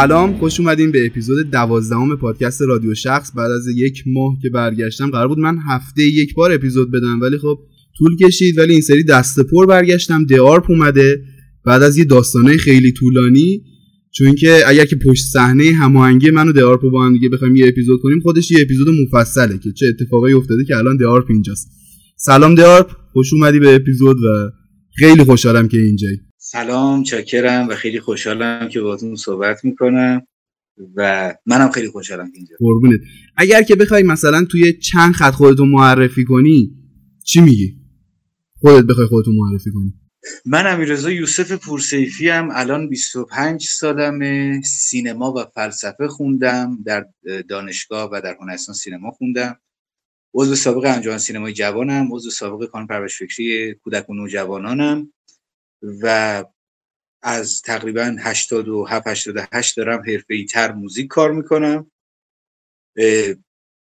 سلام خوش اومدین به اپیزود دوازدهم پادکست رادیو شخص. بعد از یک ماه که برگشتم قرار بود من هفته یک بار اپیزود بدم ولی خب طول کشید ولی این سری دست پر برگشتم. دیارپ اومده. بعد از یه داستانه خیلی طولانی چون که اگر که پشت صحنه هماهنگی من و دیارپ با هم دیگه بخوایم یه اپیزود کنیم خودش یه اپیزود مفصله که چه اتفاقی افتاده که الان دیارپ اینجاست. سلام دیارپ خوش اومدی به اپیزود و خیلی خوشحالم که اینجایی. سلام چاکرم و خیلی خوشحالم که باهاتون صحبت می‌کنم و منم خیلی خوشحالم اینجا. قربونت. اگر که بخوای مثلا توی چند خط خودتو معرفی کنی چی میگی؟ خودت بخوای خودتو معرفی کنی. من امیررضا یوسف پورسیفی هم الان 25 سالمه سینما و فلسفه خوندم در دانشگاه و در هنرستان سینما خوندم. عضو سابق انجمن سینمای جوانم عضو سابق کانون پرورش فکری کودک و نوجوانانم. و از تقریبا 87 88 دارم حرفه‌ای تر موزیک کار می‌کنم.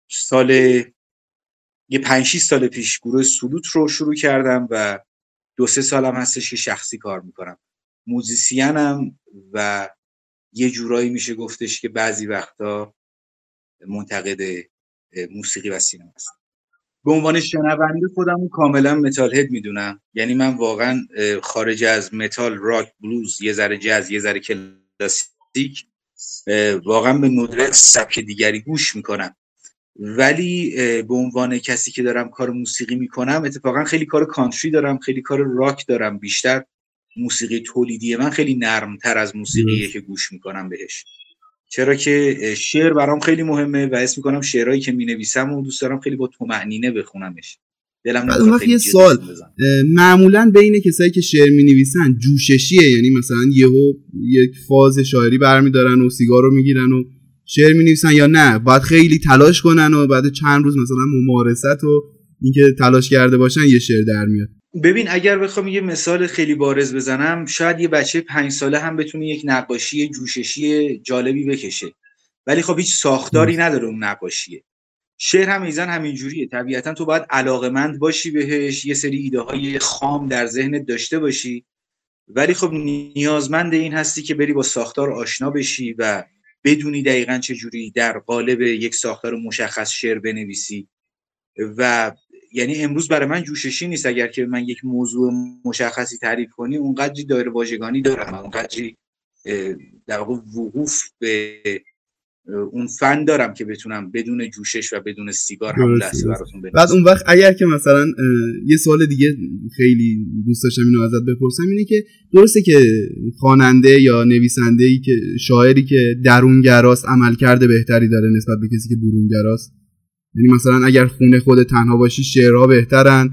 سال یه 5 6 سال پیش گروه سلوت رو شروع کردم و دو سه سالم هستش که شخصی کار می‌کنم. موزیسینم و یه جورایی میشه گفتش که بعضی وقتا منتقد موسیقی و سینما است به عنوان شنونده خودم کاملا metalhead می‌دونم. یعنی من واقعا خارج از متال راک بلوز یه ذره جز یه ذره کلاسیک واقعا به ندرت سبک دیگری گوش می‌کنم. ولی به عنوان کسی که دارم کار موسیقی می‌کنم اتفاقا خیلی کار کانتری دارم خیلی کار راک دارم. بیشتر موسیقی تولیدی من خیلی نرمتر از موسیقیه که گوش می‌کنم بهش. چرا که شعر برام خیلی مهمه و اسم می‌کنم شعرهایی که می‌نویسم و دوست دارم خیلی با معنینه بخونمش. دلم وقت یه سوال معمولا بین کسایی که شعر می نویسن جوششیه یعنی مثلا یهو یک فاز شاعری برمیدارن و سیگار رو می‌گیرن و شعر می نویسن یا نه باید خیلی تلاش کنن و بعد چند روز مثلا ممارست و اینکه تلاش کرده باشن یه شعر در میاد. ببین اگر بخوام یه مثال خیلی بارز بزنم شاید یه بچه پنج ساله هم بتونه یک نقاشی جوششی جالبی بکشه. ولی خب هیچ ساختاری نداره اون نقاشیه. شعر هم میزن همینجوریه طبیعتا تو باید علاقمند باشی بهش یه سری ایده های خام در ذهنت داشته باشی. ولی خب نیازمند این هستی که بری با ساختار آشنا بشی و بدونی دقیقا چجوری در قالب یک ساختار مشخص شعر بنویسی. و یعنی امروز برای من جوششی نیست اگر که من یک موضوع مشخصی تعریف کنی اونقدری دایره واژگانی دارم اونقدری در واقع وقوف به اون فن دارم که بتونم بدون جوشش و بدون سیگار لحظه براتون بعد اون وقت اگر که مثلا یه سوال دیگه خیلی دوست داشتم اینو ازت بپرسم اینه که درسته که خواننده یا نویسنده ای که شاعری که درونگراست عمل کرده بهتری داره نسبت به کسی که برونگراست؟ یعنی مثلا اگر خونه خود تنها باشی شعرها بهترن.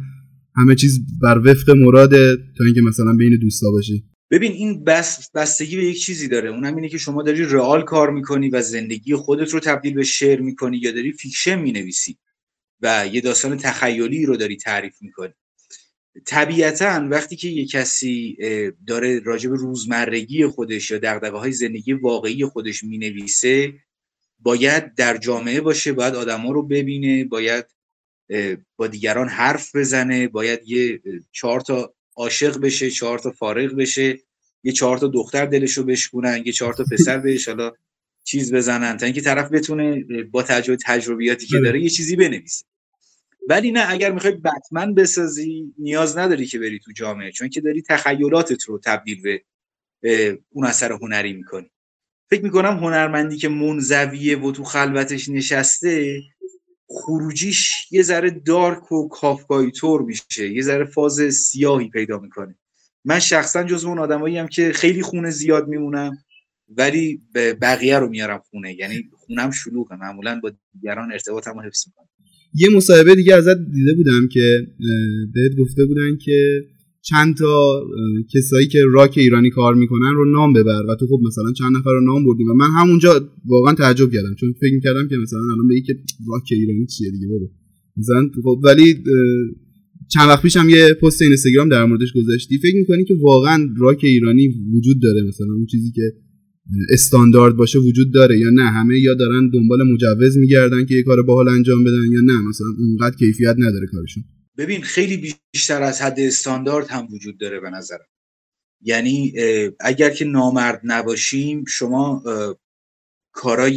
همه چیز بر وفق مراده تا اینکه مثلا بین دوستا باشی. ببین این بس بستگی به یک چیزی داره. اونم اینه که شما داری real کار می‌کنی و زندگی خودت رو تبدیل به شعر می‌کنی یا داری fiction می‌نویسی و یه داستان تخیلی رو داری تعریف می‌کنی. طبیعتا وقتی که یه کسی داره راجب روزمرگی خودش یا دقدقه های زندگی واقعی خودش می‌نویسه باید در جامعه باشه باید آدما رو ببینه باید با دیگران حرف بزنه باید یه چهار تا عاشق بشه چهار تا فارغ بشه یه چهار تا دختر دلشو بشکونن یه چهار تا پسر بهش حالا چیز بزنن تا اینکه طرف بتونه با تجربه تجربیاتی که داره یه چیزی بنویسه. ولی نه اگر می‌خوای بتمن بسازی نیاز نداری که بری تو جامعه چون که داری تخیلاتت رو تبدیل به اون اثر هنری می‌کنی. فکر می‌کنم هنرمندی که منزویه و تو خلوتش نشسته خروجیش یه ذره دارک و کافکایی طور میشه. یه ذره فاز سیاهی پیدا می‌کنه. من شخصا جز اون آدمایی هم که خیلی خونه زیاد میمونم ولی بقیه رو میارم خونه. یعنی خونم شلوغه. معمولا با دیگران ارتباطم رو حفظ می‌کنم. یه مصاحبه دیگه ازت دیده بودم که بهت گفته بودن که چند تا کسایی که راک ایرانی کار می‌کنن رو نام ببر. و تو خب مثلا چند نفر رو نام بردی. و من همونجا واقعا تعجب کردم. چون فکر می‌کردم که مثلا الان به که راک ایرانی چیه دیگه بابا. مثلا خب ولی چند وقت پیش هم یه پست اینستاگرام در موردش گذاشتی. فکر می‌کنی که واقعا راک ایرانی وجود داره؟ مثلا اون چیزی که استاندارد باشه وجود داره یا نه؟ همه یا دارن دنبال مجوز میگردن که یه کار باحال انجام بدن یا نه؟ مثلا اونقدر کیفیت نداره کارشون. ببین خیلی بیشتر از حد استاندارد هم وجود داره به نظرم. یعنی اگر که نامرد نباشیم شما کارای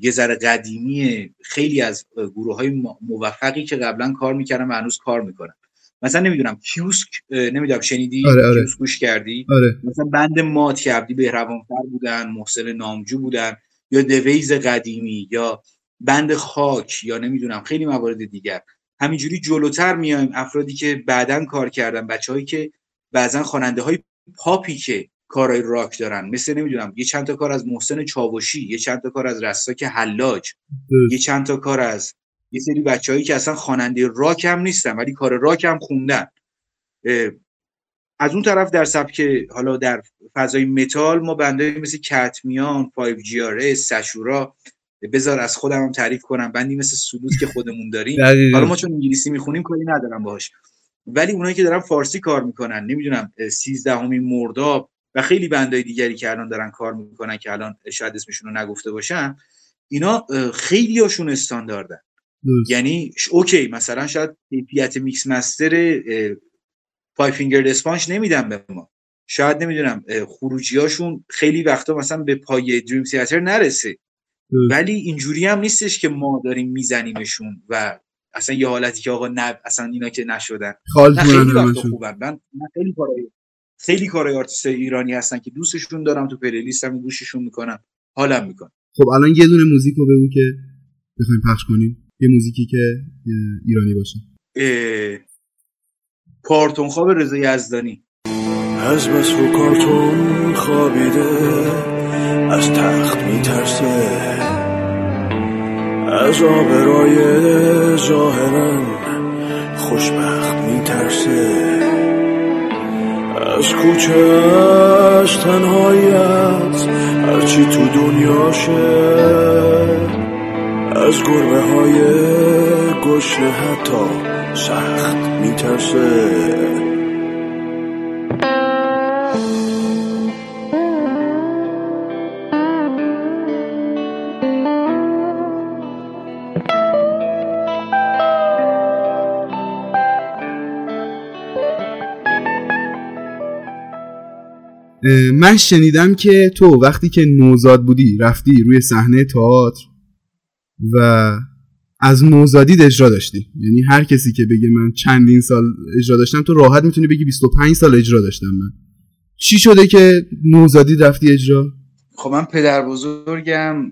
یه ذره قدیمی خیلی از گروه های موفقی که قبلا کار می‌کردن و هنوز کار می‌کنن. مثلا نمی‌دونم کیوسک نمی‌دونم شنیدی؟ آره آره. کیوسک گوش کردی؟ آره. مثلا بند مات که عبدی بهروانفر بودن محسن نامجو بودن یا دویز قدیمی یا بند خاک یا نمی‌دونم خیلی موارد دیگر. همینجوری جلوتر میایم افرادی که بعدا کار کردن بچههایی که بعضا خواننده های پاپی که کارهای راک دارن. مثل نمی‌دونم یه چند تا کار از محسن چاوشی یه چند تا کار از رستاک حلاج یه چند تا کار از یه سری بچههایی که اصلا خواننده راک هم نیستن ولی کار راک هم خوندن. از اون طرف در سبک حالا در فضای متال ما بنده مثل کتمیان 5 جی آر سشورا بذار از خودم هم تعریف کنم. بندی مثل سلوت که خودمون داریم. حالا ما چون انگلیسی می‌خونیم کاری ندارم باهاش. ولی اونایی که دارن فارسی کار می‌کنن نمی‌دونم 13 مرداد و خیلی بندای دیگری که الان دارن کار می‌کنن که الان شاید اسمشون رو نگفته باشم اینا خیلی هاشون استانداردن. یعنی okay مثلا شاید کیفیت mix master Five Finger Death Punch نمیدن به ما. شاید نمی‌دونم خروجیاشون خیلی وقتا مثلا به پای Dream Theater نرسه. ولی اینجوری هم نیستش که ما داریم میزنیمشون و اصلا یه حالتی که آقا نه اصلا اینا که نشدن. نه خیلی وقتا خوبن. من خیلی کارهای خیلی کارهای آرتیست ایرانی هستن که دوستشون دارم تو playlist م گوششون می‌کنم حالم می‌کنم خب الان یه دونه موزیک رو بگو که بخوایم پخش کنیم. یه موزیکی که ایرانی باشه. کارتون خواب رضا یزدانی. از بس رو کارتون خوابیده. از تخت میترسه. از آبرای ظاهرا خوشبخت میترسه. از کوچهش تنهایت هرچی تو دنیاشه. از گربه های گشنه حتی سخت میترسه. من شنیدم که تو وقتی که نوزاد بودی رفتی روی صحنه تئاتر و از نوزادید اجرا داشتی. یعنی هر کسی که بگه من چندین سال اجرا داشتم تو راحت می‌تونی بگی 25 سال اجرا داشتم من. چی شده که نوزادی رفتی اجرا؟ خب من پدر بزرگم.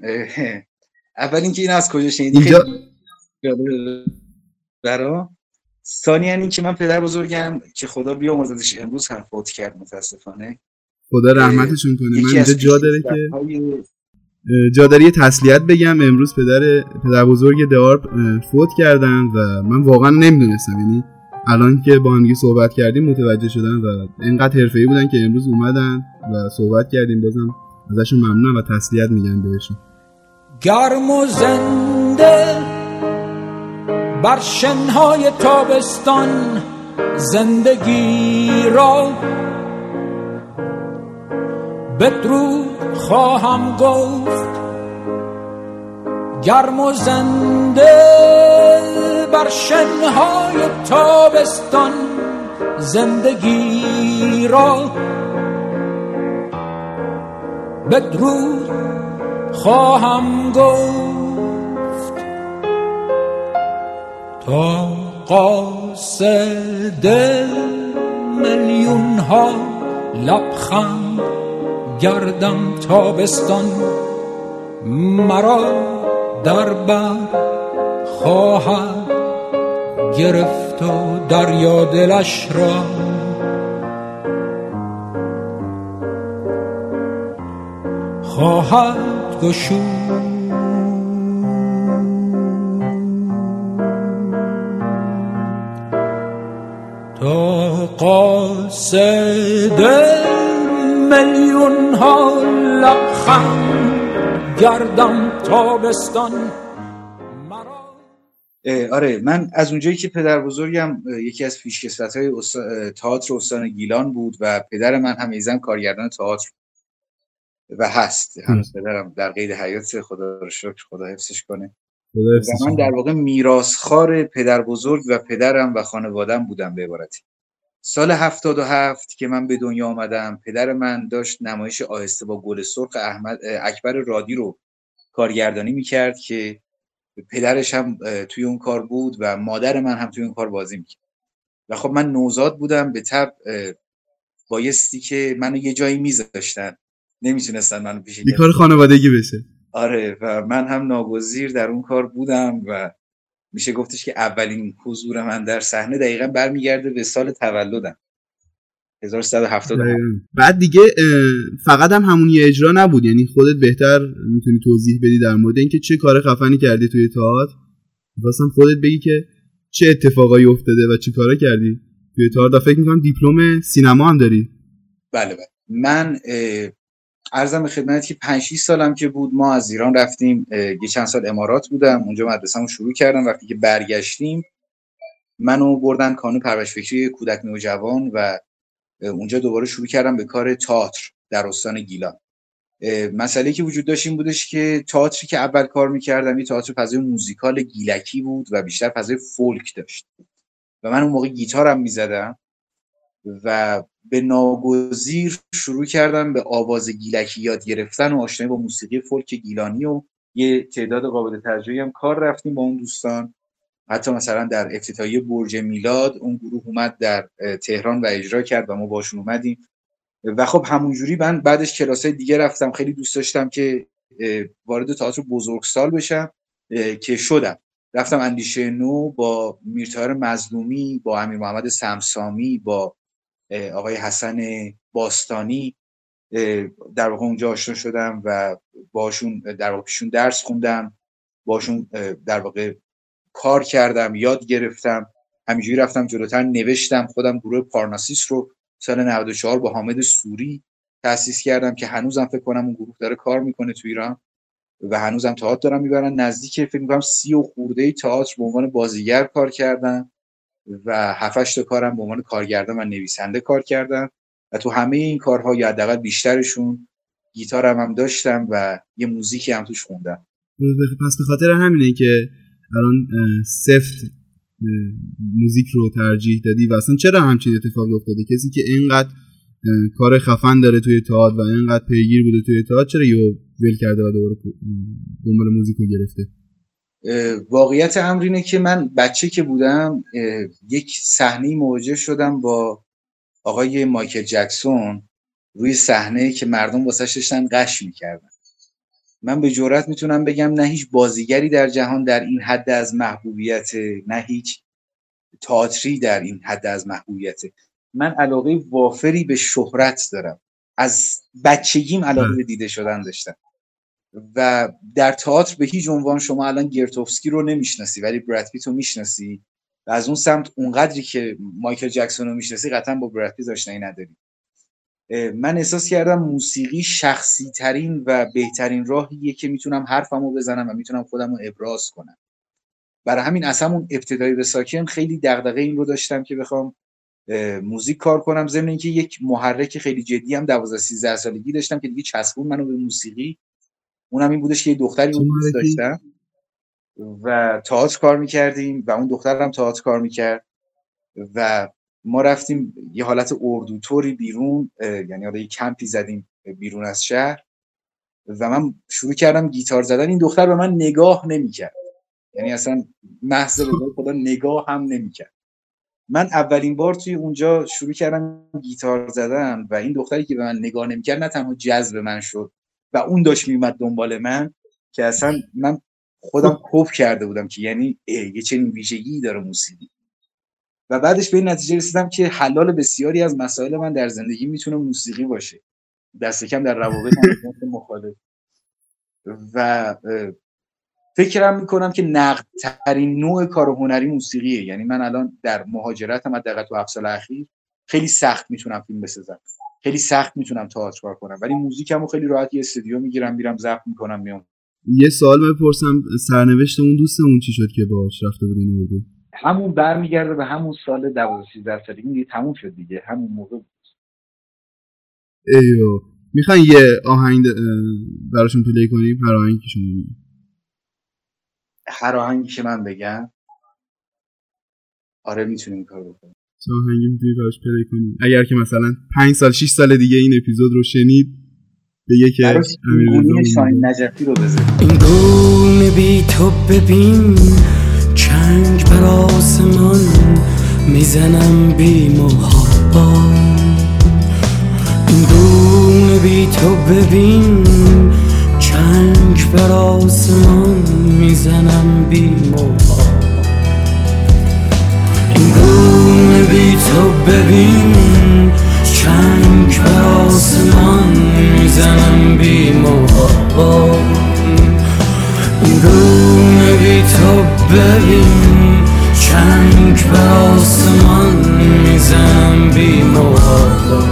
اول اینکه این از کجا شنیدی؟ اینجا برا. ثانیا یعنی که من پدر بزرگم که خدا بیامرزدش امروز فوت کرد متاسفانه. خدا رحمتشون کنه. من اینجا جا داره که جا داره یه تسلیت بگم. امروز پدر پدر بزرگ دار فوت کردن و من واقعا نمی‌دونستم. یعنی الان که با هم صحبت کردیم متوجه شدن و اینقدر حرفه‌ای بودن که امروز اومدن و صحبت کردیم. بازم ازشون ممنونم و تسلیت میگم بهشون. گرم و زنده بر شنهای تابستان زندگی را بدرود خواهم گفت گرم و زنده بر شنهای تابستان زندگی را. بدرود خواهم گفت تا قاصد میلیون ها لبخند گردم تابستان مرا در بر خواهد گرفت و دریا دلش را. خواهد گشود. تا قاصد میلیون ها لبخند گردم تابستان. آره من از اونجایی که پدر بزرگم یکی از پیشکسوت های تئاتر استان گیلان بود و پدر من هم ایزم کارگردان تئاتر و هست. هنوز پدرم در قید حیات خدا رو شکر خدا حفظش کنه. و من در واقع میراسخار پدر بزرگ و پدرم و خانوادم بودم به عبارتی. سال 77 که من به دنیا آمدم پدر من داشت نمایش آهسته با گل سرخ احمد اکبر رادی رو کارگردانی می‌کرد که پدرش هم توی اون کار بود و مادر من هم توی اون کار بازی می‌کرد. و خب من نوزاد بودم به تب بایستی که منو یه جایی میذاشتن. نمی‌تونستن منو پیش یه کار خانوادگی بشه. آره و من هم ناگزیر در اون کار بودم و میشه گفتش که اولین حضور من در صحنه دقیقا برمیگرده به سال تولدم. 1170 بعد دیگه فقط هم همون یه اجرا نبود. یعنی خودت بهتر می‌تونی توضیح بدی در مورد اینکه چه کار خفنی کردی توی تئاتر. واسه خودت بگی که چه اتفاقایی افتاده و چه کارا کردی توی تئاتر. فکر می‌کنم دیپلم سینما هم داری. بله بله. من ارزم به خدمت که 5 6 سالم که بود ما از ایران رفتیم یه چند سال امارات بودم اونجا مدرسه‌مو شروع کردم. وقتی که برگشتیم منو بردن کانون پرورش فکری کودک نوجوان و اونجا دوباره شروع کردم به کار تئاتر در استان گیلان. مسئله که وجود داشت این بودش که تئاتری که اول کار می‌کردم یه تئاتر فضای موزیکال گیلکی بود و بیشتر فضای فولک داشت. و من اون موقع گیتارم می‌زدم. و به ناگزیر شروع کردم به آواز گیلکی یاد گرفتن و آشنایی با موسیقی فولک گیلانی و یه تعداد قابل توجهی هم کار رفتیم با اون دوستان. حتی مثلا در افتتاحیه برج میلاد اون گروه اومد در تهران و اجرا کرد و ما باشون اومدیم. و خب همونجوری من بعدش کلاسای دیگه رفتم. خیلی دوست داشتم که وارد تئاتر بزرگسال بشم که شدم. رفتم اندیشه نو با میرتایر مظلومی با امیر محمد سمسامی با آقای حسن باستانی در واقع اونجا آشنا شدم و باشون در واقع پیشون درس خوندم باشون در واقع کار کردم یاد گرفتم همینجوری رفتم جلوتر نوشتم خودم گروه پارناسیس رو سال 94 با حامد سوری تأسیس کردم که هنوزم فکر کنم اون گروه داره کار می‌کنه تو ایران و هنوزم تئاتر دارم می‌برن. نزدیک فکر می‌کنم سی و خورده تئاتر به عنوان بازیگر کار کردم و هفتش تا کارم به عنوان کارگردان و نویسنده کار کردم و تو همه این کارها یا حداقل بیشترشون گیتارم هم داشتم و یه موزیکی هم توش خوندم. پس به خاطر همینه که الان سفت موزیک رو ترجیح دادی و اصلا چرا همچین اتفاقی افتاده؟ کسی که اینقدر کار خفن داره توی تئاتر و اینقدر پیگیر بوده توی تئاتر چرا یو ول کرده و دوباره دنبال موزیک رو گرفته؟ واقعیت امر اینه که من بچه که بودم یک صحنه مواجه شدم با آقای مایکل جکسون روی صحنه که مردم واسش داشتن قش می‌کردن. من به جرات می‌تونم بگم نه هیچ بازیگری در جهان در این حد از محبوبیت نه هیچ تئاتری در این حد از محبوبیت. من علاقه وافری به شهرت دارم. از بچگیم علاقه به دیده شدن داشتم. و در تئاتر به هیچ عنوان شما الان گرتوفسکی رو نمی‌شناسی ولی براد پیت رو می‌شناسی و از اون سمت اونقدری که مایکل جکسون رو می‌شناسی قطعا با براد پیت آشنایی نداری. من احساس کردم موسیقی شخصی ترین و بهترین راهیه که می‌تونم حرفمو بزنم و می‌تونم خودم رو ابراز کنم. برای همین از همون ابتدایی به ساکن خیلی دغدغه این رو داشتم که بخوام موزیک کار کنم. ضمن اینکه یک محرک خیلی جدی هم 12 13 سالگی داشتم که دیگه چسبون منو به موسیقی اونم این بودش که یه دختری اون دوست داشتم و تئاتر کار می‌کردیم و اون دخترم تئاتر کار می‌کرد. و ما رفتیم یه حالت اردوتوری بیرون یعنی حالا یه کمپی زدیم بیرون از شهر. و من شروع کردم گیتار زدن. این دختر به من نگاه نمی‌کرد. یعنی اصلا محض به خدا نگاه هم نمی‌کرد. من اولین بار توی اونجا شروع کردم گیتار زدن و این دختری که به من نگاه نمی‌کرد نه تنها جذب من شد و اون داشت میومد دنبال من که اصلا من خودم کپ کرده بودم که یعنی یه چنین ویژگی داره موسیقی. و بعدش به این نتیجه رسیدم که حلال بسیاری از مسائل من در زندگی می‌تونه موسیقی باشه. دست کم در روابط مخالف. و فکرم می‌کنم که نقد ترین نوع کار هنری موسیقیه. یعنی من الان در مهاجرتم حداقل تو هفت سال اخیر خیلی سخت می‌تونم فیلم بسازم. خیلی سخت می‌تونم تئاتر کار کنم. ولی موزیکمو خیلی راحت یه استودیو می‌گیرم میرم ضبط می‌کنم میام. یه سوال بپرسم سرنوشت اون دوستمون چی شد که باش رفته بودین اردو همون برمیگرده به همون سال 12 13 سالگی دیگه تموم شد دیگه. همون موقع بود. ایو می‌خواین یه آهنگ براشون play کنیم هر آهنگی که شما میگید هر آهنگی که من بگم آره می‌تونیم کار بکنیم. آهنگی می‌تونی براش play کنیم اگر که مثلا 5 سال 6 سال دیگه این اپیزود رو شنید بگه که امیر. شاهین نجفی رو بذار این گونه بی تو ببین چنگ بر آسمان می‌زنم بی محابا. این گونه بی تو ببین چنگ بر آسمان می‌زنم بی محابا. بی تو ببین چنگ بر آسمان می‌زنم بی محابا. این گونه بی تو ببین چنگ بر آسمان می‌زنم بی محابا.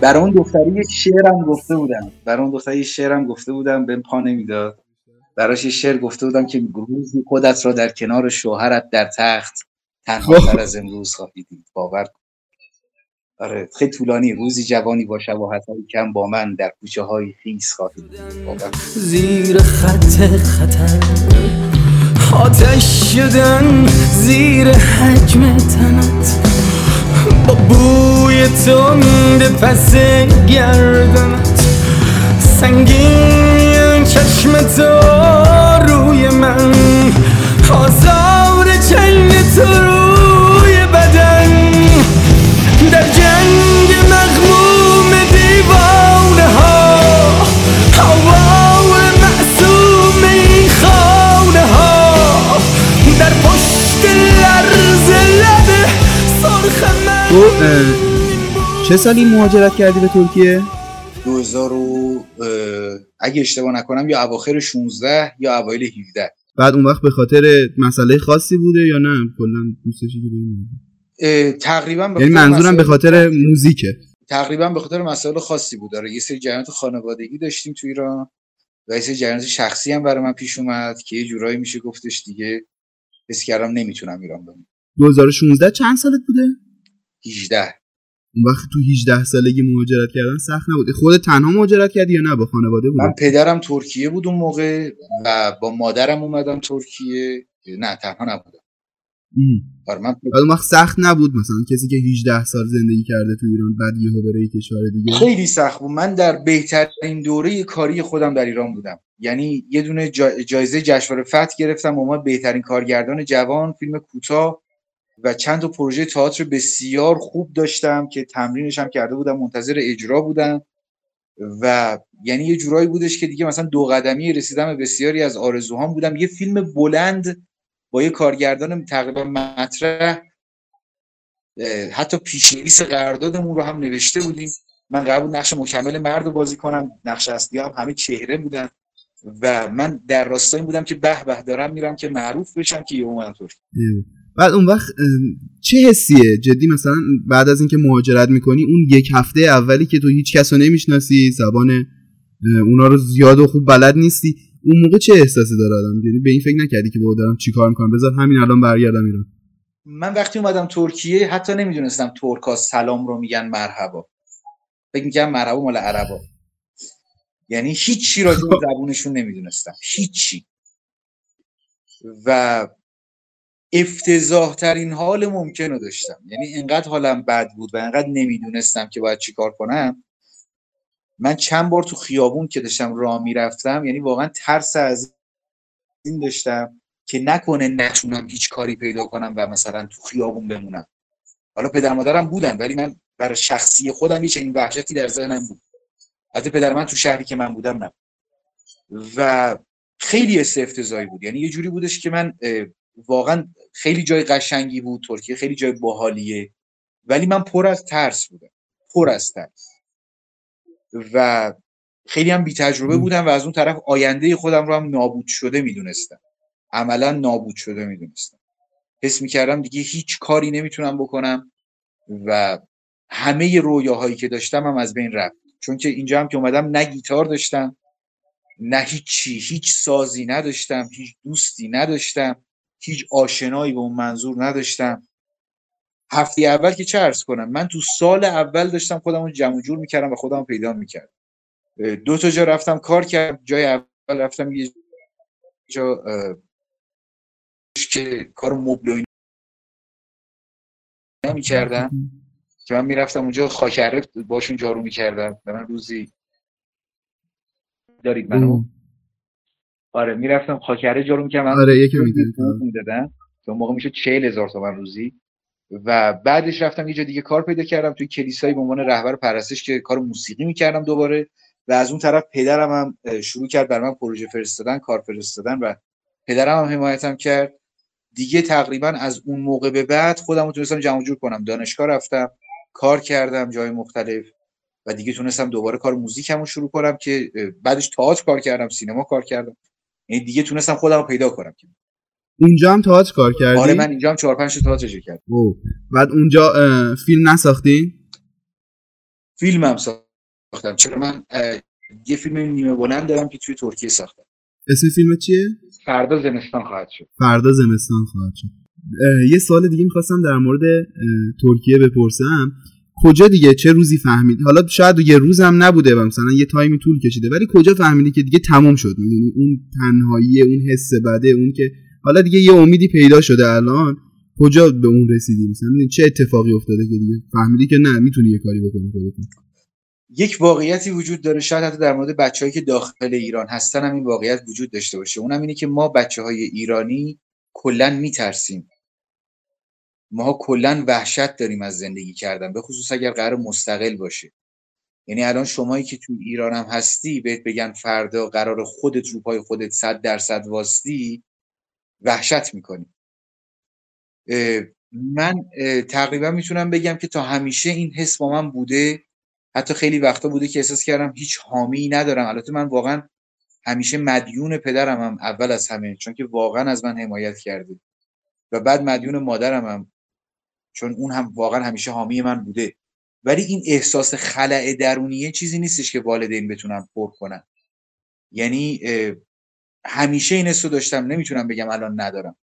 برای اون دختری یک شعرم گفته بودم. برای اون دختری یک شعرم گفته بودم به پا نمی‌داد. براش یه شعر گفته بودم که روزی خودت را در کنار شوهرت در تخت تنها تر از امروز خواهی دید. باور کن. آره خیلی طولانی. روزی جوانی با شباهت کم با من در کوچه های خیس خواهی دید. باور کن. زیر خط خطر. آتش شدن زیر حجم تنت. با بوی تند پس گردنت. سنگین چشم تو روی من. آزار چنگ تو تو چه سالی مهاجرت کردی به ترکیه؟ 2000 و، اگه اشتباه نکنم یا اواخر 16 یا اوایل 17 بعد اون وقت به خاطر مسئله خاصی بوده یا نه؟ کلا دوست داشتی که بری؟ اه، تقریبا به یعنی منظورم به خاطر موزیکه. تقریبا به خاطر مسائل خاصی بود. داره یه سری جریانات خانوادگی داشتیم تو ایران و یه سری جریانات شخصی هم برای من پیش اومد که یه جورایی میشه گفتش دیگه حس کردم نمی‌تونم ایران بمونم. 2016 چند سالت بوده؟ 18 اون وقت تو 18 سالگی مهاجرت کردن سخت نبود. خودت تنها مهاجرت کردی یا نه با خانواده من بود پدرم ترکیه بود اون موقع و با مادرم اومدم ترکیه. نه تنها نبودم. آره من اون وقت سخت نبود مثلا کسی که 18 سال زندگی کرده تو ایران بعد یهو بره کشور دیگه؟ خیلی سخت بود. من در بهترین دوره کاری خودم در ایران بودم. یعنی یه دونه جا- جایزه جشنواره فتح گرفتم عنوان بهترین کارگردان جوان فیلم کوتاه. و چند تا پروژه تئاتر بسیار خوب داشتم که تمرینش هم کرده بودم منتظر اجرا بودم و یعنی یه جورایی بودش که دیگه مثلا دو قدمی رسیدم به بسیاری از آرزوهام بودم. یه فیلم بلند با یه کارگردان تقریبا مطرح حتی پیشنویس قراردادمون رو هم نوشته بودیم. من قرار بود نقش مکمل مرد رو بازی کنم. نقش اصلی هم همه چهره بودن. و من در راستای بودم که به به دارم میرم که معروف بشم که یه اومدم. بعد اون وقت چه حسیه؟ جدی مثلا بعد از اینکه مهاجرت می‌کنی اون یک هفته اولی که تو هیچ کس رو نمی‌شناسی زبان اونا رو زیاد و خوب بلد نیستی اون موقع چه احساسی داره آدم؟ یعنی به این فکر نکردی که بابا دارم چیکار می‌کنم؟ بذار همین الان برگردم ایران. من وقتی اومدم ترکیه حتی نمی‌دونستم ترکا سلام رو میگن مرحبا. فکر میگم مرحبا مال عربا. یعنی هیچی راجع به زبونشون نمی‌دونستم. هیچی. و افتضاح ترین حال ممکن رو داشتم. یعنی انقدر حالم بد بود و انقدر نمی‌دونستم که باید چیکار کنم. من چند بار تو خیابون که داشتم راه می‌رفتم یعنی واقعا ترس از این داشتم که نکنه نتونم هیچ کاری پیدا کنم و مثلا تو خیابون بمونم. حالا پدر مادرم بودن ولی من برای شخصی خودم یه چنین وحشتی در ذهنم بود. البته پدر من تو شهری که من بودم نه و خیلی حس افتضاحی بود. یعنی یه جوری بودش که من واقعا خیلی جای قشنگی بود ترکیه خیلی جای باحالیه. ولی من پر از ترس بودم پر از ترس. و خیلی هم بی تجربه بودم و از اون طرف آینده خودم رو هم نابود شده می‌دونستم. عملا نابود شده می‌دونستم. حس می‌کردم دیگه هیچ کاری نمی‌تونم بکنم و همه رویاهایی که داشتم هم از بین رفت. چون که اینجا هم که اومدم نه گیتار داشتم نه هیچی هیچ سازی نداشتم هیچ دوستی نداشتم. هیچ آشنایی به اون منظور نداشتم. هفته اول که چه کنم من تو سال اول داشتم خودم رو جمع جور می‌کردم و خودم پیدا می‌کردم. دو تا جا رفتم کار کردم جای اول رفتم یه جا که کار مبل و اینا می‌کردم. که من می‌رفتم اونجا خاکره باشون جارو می‌کردم. به من روزی دارید منو؟ آره می‌رفتم خاکره جارو می‌کردم. آره می‌دونی. می‌دادن. اون موقع میشه چهل هزار تومن روزی. و بعدش رفتم یه جا دیگه کار پیدا کردم توی کلیسایی به عنوان رهبر پرستش که کار موسیقی می‌کردم دوباره. و از اون طرف پدرم هم شروع کرد بر من پروژه فرستادن کار فرستادن و پدرم هم حمایتم کرد. دیگه تقریبا از اون موقع به بعد خودم رو تونستم جمع جور کنم. دانشگاه رفتم کار کردم جای مختلف و دیگه تونستم دوباره کار موزیکم رو شروع کنم که بعدش تئاتر کار کردم سینما کار کردم. یعنی دیگه تونستم خودم رو پیدا کنم اونجا هم تئاتر کار کردی؟ آره من اینجا هم چهار پنج تا تئاتر اجرا کردم. اوه. بعد اونجا فیلم نساختین فیلم هم ساختم. چرا من یه فیلم نیمه بلند دارم که توی ترکیه ساختم. اسم فیلم چیه؟ فردا زمستان خواهد شد. فردا زمستان خواهد شد. یه سوال دیگه می‌خواستم در مورد ترکیه بپرسم. کجا دیگه؟ چه روزی فهمید حالا شاید یه روز هم نبوده و مثلا یه تایمی طول کشیده ولی کجا فهمیدی که دیگه تموم شد؟ یعنی اون تنهایی اون حس بده اون که حالا دیگه یه امیدی پیدا شده الان. کجا به اون رسیدی مثلا می‌دونی چه اتفاقی افتاده که دیگه فهمیدی که نه می‌تونی یه کاری بکنی یک واقعیتی وجود داره شاید حتی در مورد بچههایی که داخل ایران هستن هم این واقعیت وجود داشته باشه. اونم اینه که ما بچه های ایرانی کلا میترسیم. ماها کلا وحشت داریم از زندگی کردن به خصوص اگر قرار مستقل باشه. یعنی الان شمایی که تو ایران هم هستی بهت بگن فردا قرار خودت رو پای خودت صد درصد واستی وحشت می‌کنی. من تقریبا می‌تونم بگم که تا همیشه این حس با من بوده. حتی خیلی وقتا بوده که احساس کردم هیچ حامی ندارم. البته من واقعا همیشه مدیون پدرم هم اول از همه چون که واقعا از من حمایت کرده. و بعد مدیون مادرم هم. چون اون هم واقعا همیشه حامی من بوده. ولی این احساس خلع درونیه چیزی نیستش که والدین بتونن پر کنن. یعنی همیشه این حسو داشتم. نمی‌تونم بگم الان ندارم.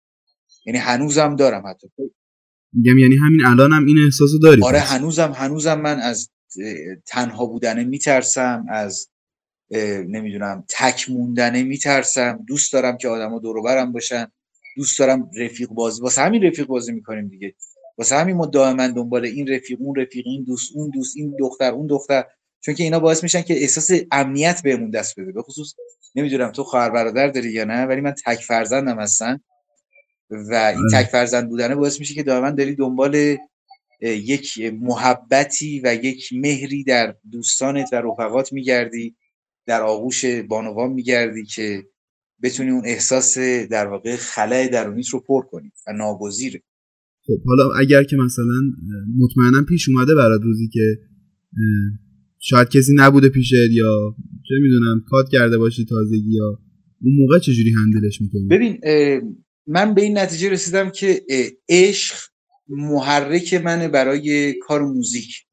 یعنی هنوزم دارم حتی. میگم یعنی همین الان هم این احساسو داری آره. هنوزم هنوزم من از تنها بودنه میترسم. از نمی‌دونم تک موندنه میترسم. دوست دارم که آدما دور برم باشن. دوست دارم رفیق بازی واسه همین رفیق بازی می‌کنیم دیگه. واسه همین ما دائما دنبال این رفیق اون رفیق این دوست اون دوست این دختر اون دختر. چون که اینا باعث میشن که احساس امنیت بهمون دست بده. به خصوص نمی‌دونم تو خواهر برادر داری یا نه ولی من تک فرزندم هستن و این آره. تک فرزند بودنه باعث میشه که دائما داری دنبال یک محبتی و یک مهری در دوستانت و رفقات میگردی. در آغوش بانوان میگردی که بتونی اون احساس در واقع خلای درونیت رو پر کنی و ناگزیره خب حالا اگر که مثلا مطمئنا پیش اومده برات روزی که شاید کسی نبوده پیشت یا چه می‌دونم کات کرده باشی تازگی یا اون موقع چجوری هندلش می‌کنی؟ ببین من به این نتیجه رسیدم که عشق محرک منه برای کار موزیک.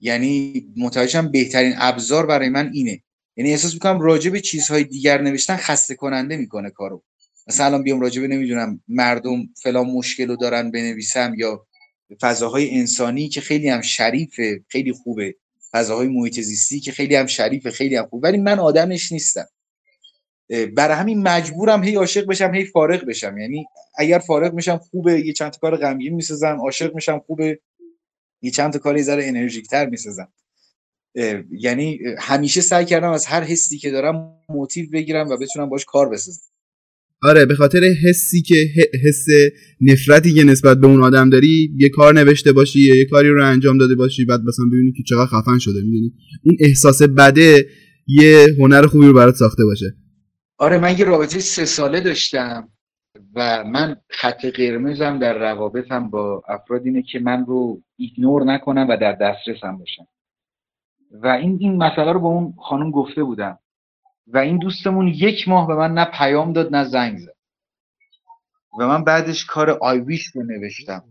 یعنی متوجهم بهترین ابزار برای من اینه. یعنی احساس می‌کنم راجع به چیزهای دیگر نوشتن خسته کننده می‌کنه کارو. مثلا الان بیام راجع به نمی‌دونم مردم فلان مشکل رو دارن بنویسم یا فضاهای انسانی که خیلی هم شریفه خیلی خوبه. فضاهای محیط زیستی که خیلی هم شریفه خیلی هم خوبه ولی من آدمش نیستم. برای همین مجبورم هی عاشق بشم هی فارغ بشم. یعنی اگر فارغ میشم خوبه یه چند تا کار غمگین می‌سازم. عاشق میشم خوبه یه چند تا کار یه ذره انرژیکتر می‌سازم. یعنی همیشه سعی کردم از هر حسی که دارم موتیو بگیرم و بتونم باش کار بسازم. آره به خاطر حسی که حس نفرتی که نسبت به اون آدم داری یه کار نوشته باشی یه کاری رو انجام داده باشی بعد مثلا ببینی که چقدر خفن شده می‌دونی؟ اون احساس بده یه هنر خوبی رو برات ساخته باشه. آره من یه رابطه سه ساله داشتم و من خط قرمزم در روابطم با افراد اینه که من رو ایگنور نکنم و در دسترسم باشم. و این این مسئله رو با اون خانم گفته بودم. و این دوستمون یک ماه به من نه پیام داد نه زنگ زد. و من بعدش کار آی ویش رو نوشتم.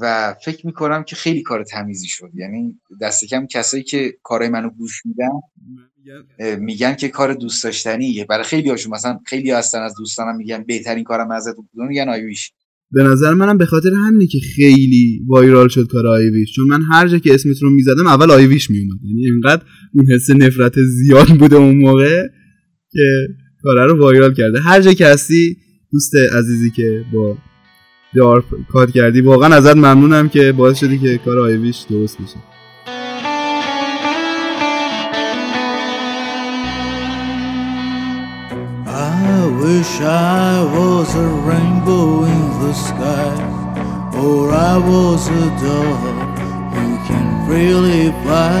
و فکر می‌کنم که خیلی کار تمیزی شد. یعنی دست کم کسایی که کارهای منو گوش میدن میگن که کار دوست داشتنیه. برای خیلی هاشون مثلا خیلی هستن از دوستانم میگن بهترین کارم ازت بود. میگن آی ویش به نظر منم به خاطر همینه که خیلی وایرال شد کار آیویش. چون من هر جا که اسمت رو می‌زدم اول آیویش میومد یعنی اینقدر اون حس نفرت زیاد بوده اون موقع که کاره رو وایرال کرده. هر جا که هستی دوست عزیزی که با جار کار کردی واقعا ازت ممنونم که باعث شدی که کار آیویش درست بشه. Wish I was a rainbow in the sky, or I was a dove who can really fly.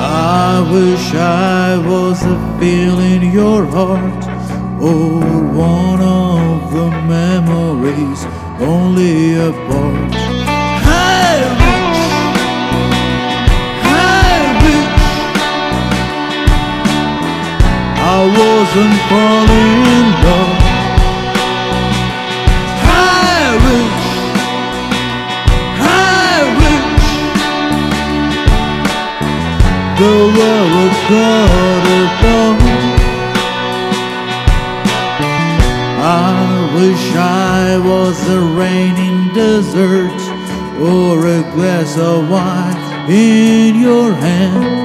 I wish I was a feel in your heart, or one of the memories only a part. I wasn't falling in love. I wish, I wish the world got it done. I wish I was a raining desert or a glass of wine in your hand.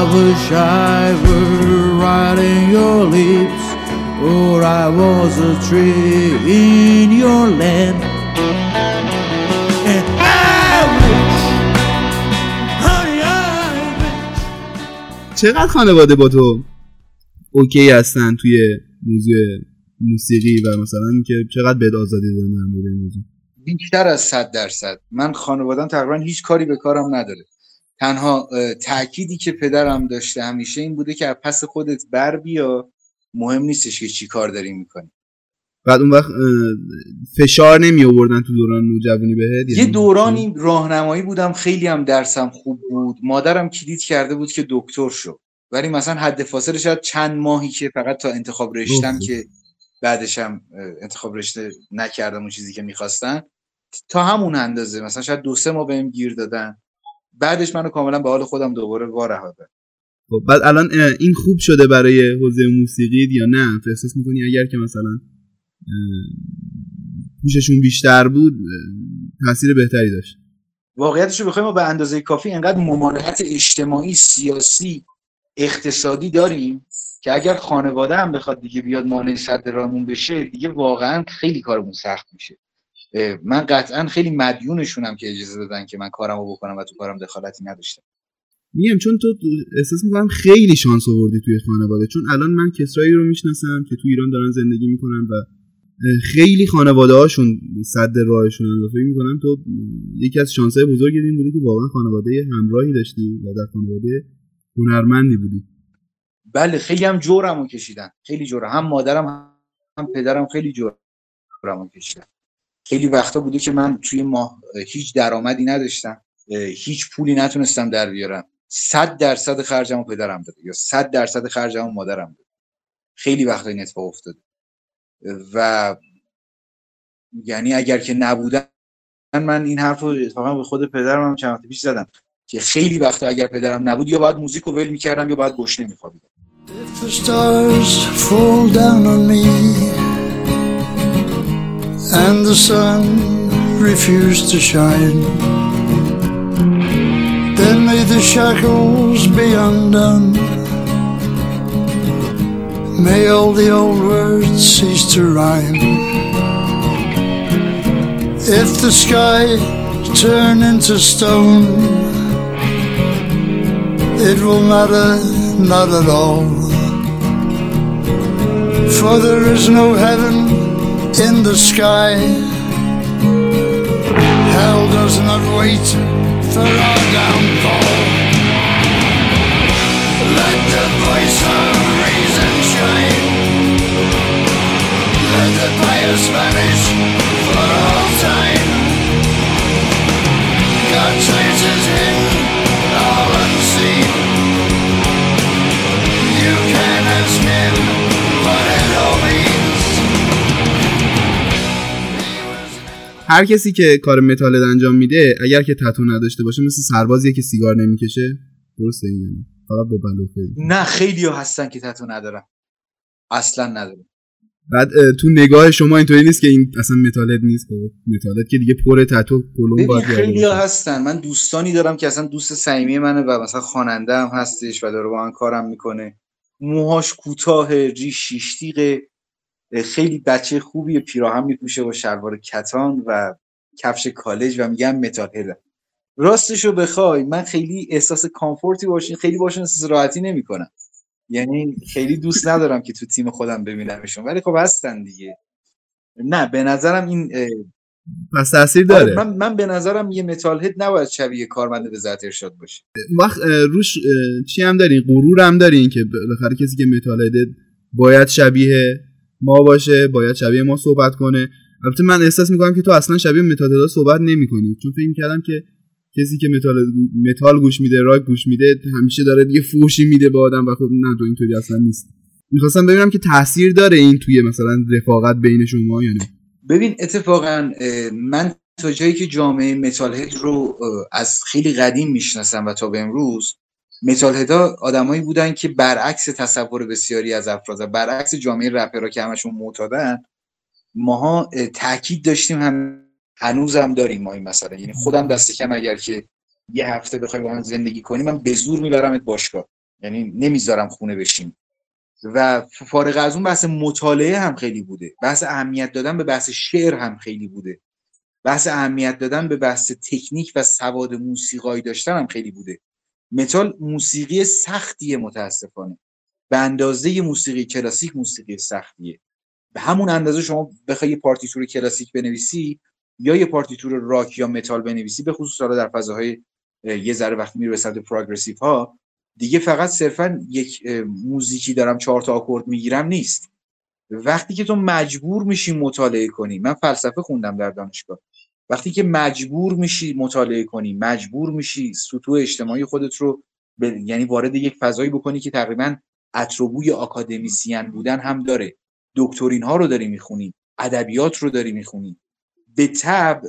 I wish I were right in your lips, or I was a tree in your land. And I wish, honey, I wish. چقدر خانواده با تو اوکی هستن توی موضوع موسیقی و مثلا اینکه چقدر بهت آزادی دادن در مورد موضوع بیشتر از صد درصد من خانوادم تقریبا هیچ کاری به کارم نداره تنها تأکیدی که پدرم داشته همیشه این بوده که از پس خودت بر بیا. مهم نیستش که چی کار داری می‌کنی. بعد اون وقت فشار نمی آوردن تو دوران نوجوانی بهت؟ یه یعنی- دورانی راهنمایی بودم خیلی هم درسم خوب بود. مادرم کلید کرده بود که دکتر شو. ولی مثلا حد فاصله شاید چند ماهی که فقط تا انتخاب رشتم. که بعدش هم انتخاب رشته نکردم اون چیزی که می‌خواستن. تا همون اندازه مثلا شاید دو سه ماه بهم گیر دادن. بعدش منو کاملا به حال خودم دوباره وارهادن خب بعد الان این خوب شده برای حوزه موسیقی یا نه؟ تو احساس می‌کنی اگر که مثلا پوششون بیشتر بود تاثیر بهتری داشت؟ واقعیتش رو بخوایم ما به اندازه کافی انقدر ممانعت اجتماعی سیاسی اقتصادی داریم که اگر خانواده هم بخواد دیگه بیاد مانع صد راهمون بشه دیگه واقعا خیلی کارمون سخت میشه. من قطعا خیلی مدیونشونم که اجازه دادن که من کارمو بکنم و تو کارم دخالتی نداشتم. میگم چون تو احساس می‌کنم خیلی شانس آوردی توی خانواده چون الان من کسرایی رو می‌شناسم که تو ایران دارن زندگی می‌کنن و خیلی خانواده هاشون صد راهشونن و فکر می‌کنم تو یکی از شانسهای بزرگ این بودی که واقعا خانواده همراهی داشتی و در خانواده هنرمندی بودی. بله خیلی هم جورمو کشیدن خیلی جورم هم مادرم هم پدرم خیلی جورمو کشیدن. خیلی وقتا بوده که من توی ماه اه، هیچ درآمدی نداشتم هیچ پولی نتونستم در بیارم. صد درصد خرجمو پدرم داده یا صد درصد خرجمو مادرم داده. خیلی وقتا این اتفاق افتاده. و یعنی اگر که نبودن من این حرف رو اتفاقا به خود پدرم هم چند پیش زدم که خیلی وقتا اگر پدرم نبود یا باید موزیک رو ول می‌کردم یا باید گشنه میخوابیدم. And the sun refuse to shine, then may the shackles be undone. May all the old words cease to rhyme. If the sky turn into stone, it will matter not at all. For there is no heaven in the sky. Hell does not wait for our downfall. Let the voice of reason shine. Let the pious vanish for all time. هر کسی که کار metalhead انجام میده اگر که تتو نداشته باشه مثل سربازیه که سیگار نمی‌کشه. درسته این یعنی؟ فقط با بلوفه نه خیلی ها هستن که تتو ندارن. اصلا ندارن. بعد تو نگاه شما اینطوری نیست که این اصلا metalhead نیست. خب metalhead که دیگه پر تتو کلون باید خیلی ها. هستن. من دوستانی دارم که اصلا دوست صمیمی منه و مثلا خواننده هم هستش و داره با من کارم می‌کنه. موهاش کوتاه ریش شیش تیغه. خیلی بچه خوبی پیراهن میپوشه با شلوار کتان و کفش کالج و میگم متال راستش رو بخوای من خیلی احساس comfort ی باشون خیلی باشون احساس راحتی نمی‌کنم. یعنی خیلی دوست ندارم که تو تیم خودم ببینمشون ولی خب هستن دیگه. نه به نظرم این پس تاثیر آره، داره من, من به نظرم یه metalhead نباید شبیه کارمند وزارت ارشاد باشه. وقت روش چی هم دارین غرور هم دارین که بالاخره کسی که metalhead ه باید شبیه ما باشه باید شبیه ما صحبت کنه. البته من احساس می‌کنم که تو اصلا شبیه metalhead ا صحبت نمی‌کنی. چون فکر کردم که کسی که متال متال گوش میده راک گوش میده همیشه داره یه فوشی میده به آدم و خب نه تو اینطوری اصلا نیست. می‌خواستم ببینم که تاثیر داره این توی مثلا رفاقت بین شما یا نه. ببین اتفاقا من تا جایی که جامعه متال رو از خیلی قدیم می‌شناسم و تا به امروز متال هدا آدمایی بودن که برعکس تصور بسیاری از افراد برعکس جامعه رپرها که همشون معتادن ماها اه، تاکید داشتیم هم هنوزم داریم ما این مسئله. یعنی خودم دست کم اگر که یه هفته بخوای با من زندگی کنی من به زور میبرمت باشگاه. یعنی نمی‌ذارم خونه بشین و فارغ از اون بحث مطالعه هم خیلی بوده. بحث اهمیت دادن به بحث شعر هم خیلی بوده. بحث اهمیت دادن به بحث تکنیک و سواد موسیقایی داشتن هم خیلی بوده. متال موسیقی سختیه متاسفانه. به اندازه موسیقی کلاسیک موسیقی سختیه. به همون اندازه شما بخوای یه پارتیتور کلاسیک بنویسی یا یه پارتیتور راک یا متال بنویسی به خصوص حالا در فضاهای اه، یه ذره وقتی میره به سمت progressive ها دیگه فقط صرفا یک موزیکی دارم چهار تا آکورد می‌گیرم نیست. وقتی که تو مجبور میشی مطالعه کنی من فلسفه خوندم در دانشگاه. وقتی که مجبور میشی مطالعه کنی مجبور میشی سطوح اجتماعی خودت رو به- یعنی وارد یک فضایی بکنی که تقریبا اتروبوی آکادمیسیان بودن هم داره. دکترین ها رو داری می‌خونی ادبیات رو داری می‌خونی. به تب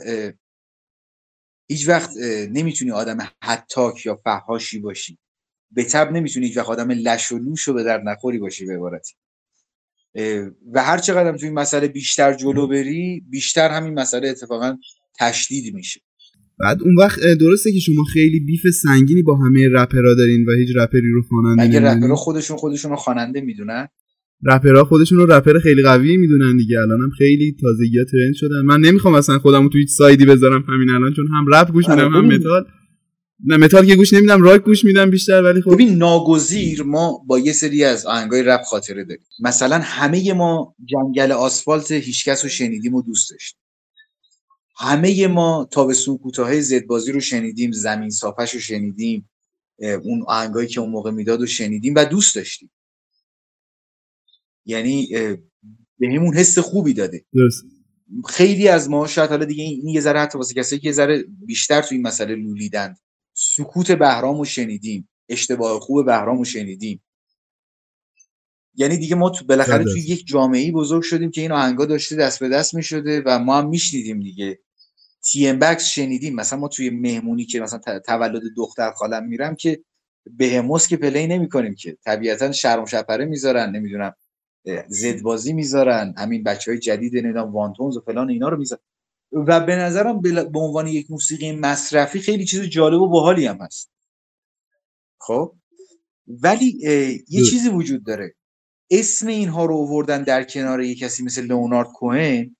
هیچ وقت نمی‌تونی آدم حتاک یا فحاشی باشی. به تب نمی‌تونی هیچ وقت آدم لش و لوش و به در نخوری باشی به عبارتی و هر چقدر تو این مسئله بیشتر جلو بری بیشتر همین مسئله اتفاقا تشدید میشه. بعد اون وقت درسته که شما خیلی beef سنگینی با همه رپرها دارین و هیچ رپری رو خواننده نمی‌دونین؟ رپرها خودشون خودشون رو خواننده می‌دونن؟ رپرها خودشون رو رپر خیلی قوی می‌دونن دیگه. الانم خیلی تازگی trend شدن. من نمی‌خوام اصلا خودم رو تو هیچ side ی بذارم همین الان چون هم رپ گوش آره، میدم هم. متال. نه متال که گوش نمیدم راک گوش میدم بیشتر ولی خب ببین ناگزیر ما با یه سری از آهنگای رپ خاطره داریم. مثلا همه ما جنگل آسفالت هیچکس رو شنیدیم و دوست داشتیم. همه ما تابستون کوتاه زدبازی رو شنیدیم زمین صافش رو شنیدیم اون آهنگایی که اون موقع می‌داد رو شنیدیم و دوست داشتیم. یعنی اه، بهمون حس خوبی داده. درست. خیلی از ما شاید حالا دیگه این یه ذره حتی واسه کسایی که یه ذره بیشتر تو این مسئله لولیدن سکوت بهرام رو شنیدیم اشتباه خوب بهرام رو شنیدیم. یعنی دیگه ما تو بالاخره توی. یک جامعه بزرگ شدیم که این آهنگا داشته دست به دست می‌شده و ما هم میشنیدیم دیگه. تی ام بکس شنیدیم. مثلا ما توی مهمونی که مثلا تولد دختر خالم میرم که بهموس که پلی نمی‌کنیم که. طبیعتا شرم شپره می‌ذارن نمی‌دونم زدبازی می‌ذارن همین بچه های جدید نمی‌دونم وانتونز و فلان اینا رو می‌ذارن. و به نظرم بل- به عنوان یک موسیقی مصرفی خیلی چیز جالب و باحالی هم هست. خب؟ ولی یه درست. چیزی وجود داره. اسم اینها رو آوردن در کنار یه کسی مثل لئونارد کوهن.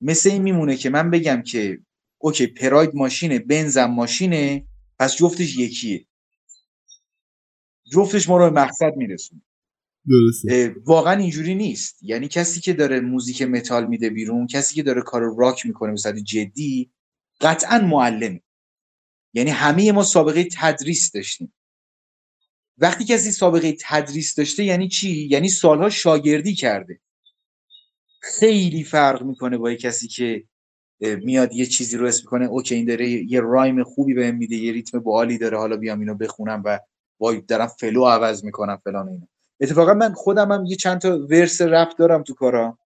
مثل این میمونه که من بگم که اوکی پراید ماشینه بنزم ماشینه پس جفتش یکیه. جفتش ما رو به مقصد میرسونه. درسته. واقعا اینجوری نیست. یعنی کسی که داره موزیک متال میده بیرون کسی که داره کار راک می‌کنه به صورت جدی قطعا معلمه. یعنی همه ما سابقه تدریس داشتیم. وقتی کسی سابقه تدریس داشته یعنی چی؟ یعنی سالها شاگردی کرده. خیلی فرق می‌کنه با کسی که میاد یه چیزی رو اسم می‌کنه اوکی این داره یه rhyme خوبی بهم میده یه ریتم باحالی داره حالا بیام اینو بخونم و وای دارم flow عوض می‌کنم فلان اینا. اتفاقا من خودم هم یه چند تا verse رپ دارم تو کارام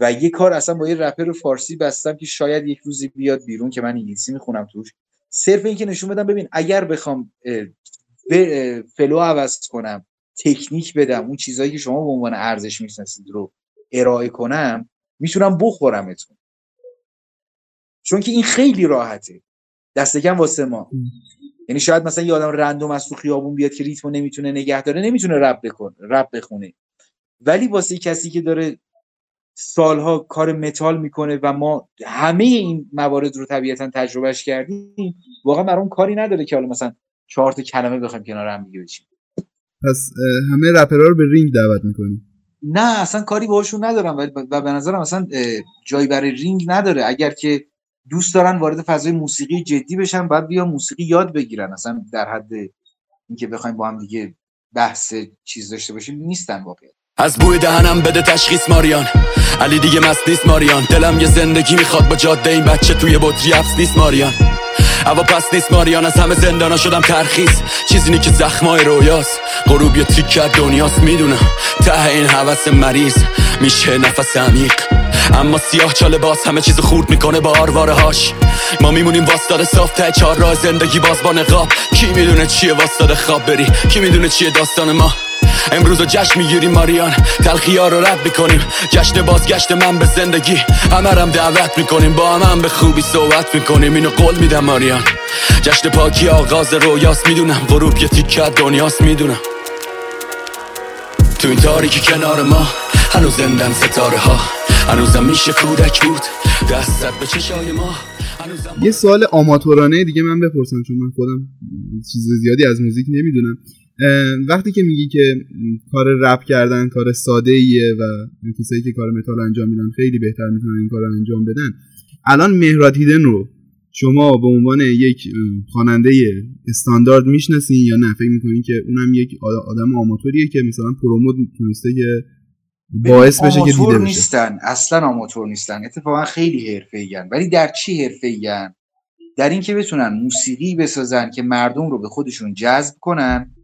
و یه کار اصلا با یه رپر فارسی بستم که شاید یک روزی بیاد بیرون که من انگلیسی می‌خونم توش. صرف این که نشون بدم ببین اگر بخوام flow عوض کنم تکنیک بدم اون چیزهایی که شما به عنوان ارزش می‌شناسید رو ارائه کنم می‌تونم بخورمتون. چون که این خیلی راحته. دست کم واسه ما. یعنی شاید مثلا یه آدم random از تو خیابون بیاد که ریتمو نمی‌تونه نگه داره نمی‌تونه رپ بکن رپ بخونه. ولی واسه کسی که داره سالها کار متال می‌کنه و ما همه این موارد رو طبیعتا تجربهش کردیم واقعا برام کاری نداره که حالا مثلا چهار تا کلمه بخوایم کنار هم دیگه پس همه رپرها رو به رینگ دعوت می‌کنی. نه اصلا کاری باهاشون ندارم و به نظرم اصلا جایی برای رینگ نداره. اگر که دوست دارن وارد فضای موسیقی جدی بشن باید بیا موسیقی یاد بگیرن. اصلا در حد اینکه بخوایم با هم دیگه بحث چیز داشته باشیم نیستن واقعا. از بوی دهنم بده تشخیص ماریان. علی دیگه مست نیست ماریان. دلم یه زندگی می‌خواد با جاده این بچه توی بطری حبس نیست ماریان. هوا نیست ماریان از همه زندانا شدم ترخیص چیزی که زخمای رویاست. غروب یه تیک دنیاست می‌دونم. ته این حوث مریض میشه نفس عمیق. اما سیاه چاله باز همه چیز خورد می‌کنه با آرواره هاش. ما میمونیم واسطاد صاف ته چهار راه زندگی باز با نقاب. کی می‌دونه چیه واسطاد خواب بری؟ کی می‌دونه چیه داستان ما؟ امروز رو جشن می‌گیریم ماریان. تلخی ها رو رد می‌کنیم. جشن بازگشت من به زندگی. همه رم دعوت می‌کنیم. با هم, به خوبی صحبت می‌کنیم. اینو قول میدم ماریان. جشن پاکی آغاز رویاست می‌دونم. غروب یه تیکه از دنیاست می‌دونم. تو این تاریکی کنار ما هنوز زندن ستاره ها. هنوزم میشه کودک بود. دستت به چشای ما. یه سوال آماتورانه دیگه من بپرسم چون من خودم چیز زیادی از موزیک نمی‌دونم. وقتی که میگی که کار رپ کردن کار ساده ایه و کسایی که کار متال انجام میدن خیلی بهتر می‌تونن این کار رو انجام بدن الان مهرات هیدن رو شما به عنوان یک خواننده استاندارد می‌شناسین یا نه؟ فکر می‌کنین که اونم یک آدم آماتوریه که مثلا پروموت تونسته که باعث بشه که دیده بشه. نیستن اصلا آماتور نیستن. اتفاقا خیلی حرفه‌ای ولی در چی حرفه‌ای در اینکه بتونن موسیقی بسازن که مردم رو به خودشون جذب کنن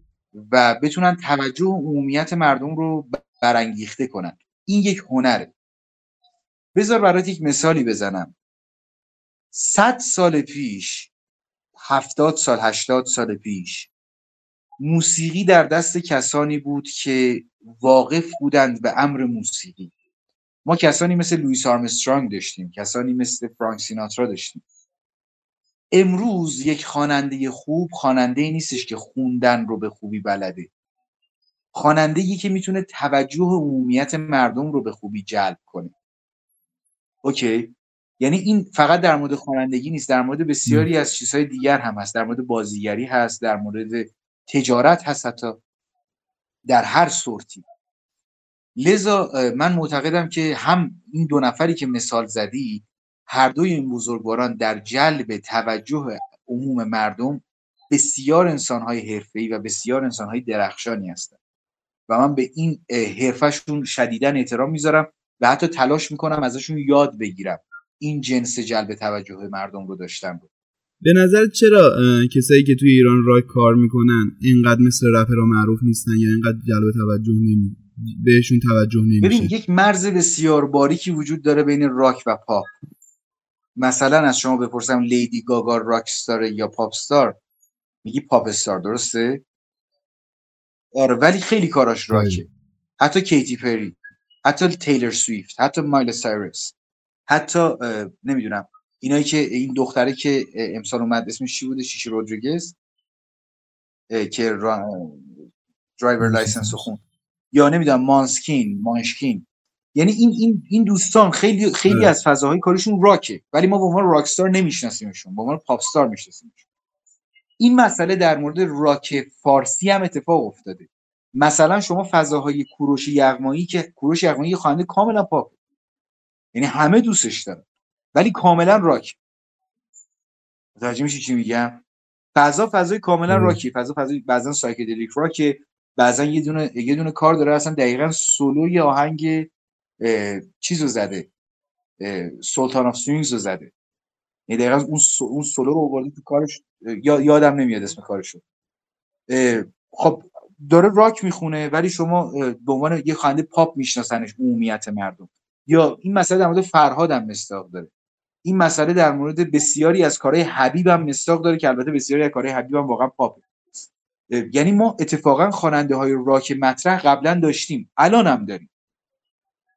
و بتونن توجه و عمومیت مردم رو برانگیخته کنن. این یک هنره. بذار برات یک مثالی بزنم. صد سال پیش هفتاد سال هشتاد سال پیش موسیقی در دست کسانی بود که واقف بودند به امر موسیقی. ما کسانی مثل لوئیس آرمسترانگ داشتیم کسانی مثل فرانک سیناترا داشتیم. امروز یک خواننده خوب خواننده نیستش که خوندن رو به خوبی بلده. خواننده که می‌تونه توجه عمومیت مردم رو به خوبی جلب کنه. اوکی؟ یعنی این فقط در مورد خوانندگی نیست در مورد بسیاری از چیزهای دیگر هم هست. در مورد بازیگری هست در مورد تجارت هست حتی. در هر صورتی لذا من معتقدم که هم این دو نفری که مثال زدی هر دوی این بزرگواران در جلب توجه عموم مردم بسیار انسانهای حرفه‌ای و بسیار انسانهای درخشانی هستند. و من به این حرفشون شدیدا احترام می‌ذارم و حتی تلاش می‌کنم ازشون یاد بگیرم این جنس جلب توجه مردم رو داشتن رو. به نظر چرا کسایی که توی ایران راک کار می‌کنن اینقدر مثل رپرها معروف نیستن یا اینقدر جلب توجه نمی بهشون توجه ببین نمیشه؟ یک مرز بسیار باریکی وجود داره بین راک و پاپ. مثلا از شما بپرسم لیدی گاگا rock star ه یا pop star میگی pop star درسته؟ آره ولی خیلی کاراش راکه. حتی کیتی پری حتی تیلر سویفت حتی مایلی سایرس حتی نمی‌دونم اینایی که این دختره که امسال اومد اسمش چی بوده؟ شیشی رودریگز؟ که را... drivers license رو خوند یا نمی‌دونم مانسکین مانشکین. یعنی این این این دوستان خیلی خیلی. از فضاهای کارشون راکه. ولی ما به عنوان rock star نمیشناسیمشون به عنوان pop star میشناسیمشون. این مسئله در مورد راک فارسی هم اتفاق افتاده. مثلا شما فضاهای کوروش یغمایی که کوروش یغمایی خواننده کاملا پاپ یعنی همه دوستش دارن ولی کاملا راک متوجه میشی چی میگم؟ فضا فضای کاملا. راکی فضا فضای بعضا psychedelic راکه بعضا یه دونه یه دونه کار داره اصلا دقیقا سولو یه آهنگ اه، چیزو زده. Sultans of Swing رو زده. یعنی دقیقا اون سو- اون سولو رو آورده تو کارش. یا یادم نمیاد اسم کارشو. خب داره راک می‌خونه ولی شما به عنوان یه خواننده پاپ میشناسنش عمومیت مردم. یا این مسئله در مورد فرهاد هم مستاق داره. این مسئله در مورد بسیاری از کارهای حبیب هم مستاق داره که البته بسیاری از کارهای حبیب هم واقعا پاپه یعنی ما اتفاقا خواننده های راک مطرح قبلا داشتیم. الان هم داریم.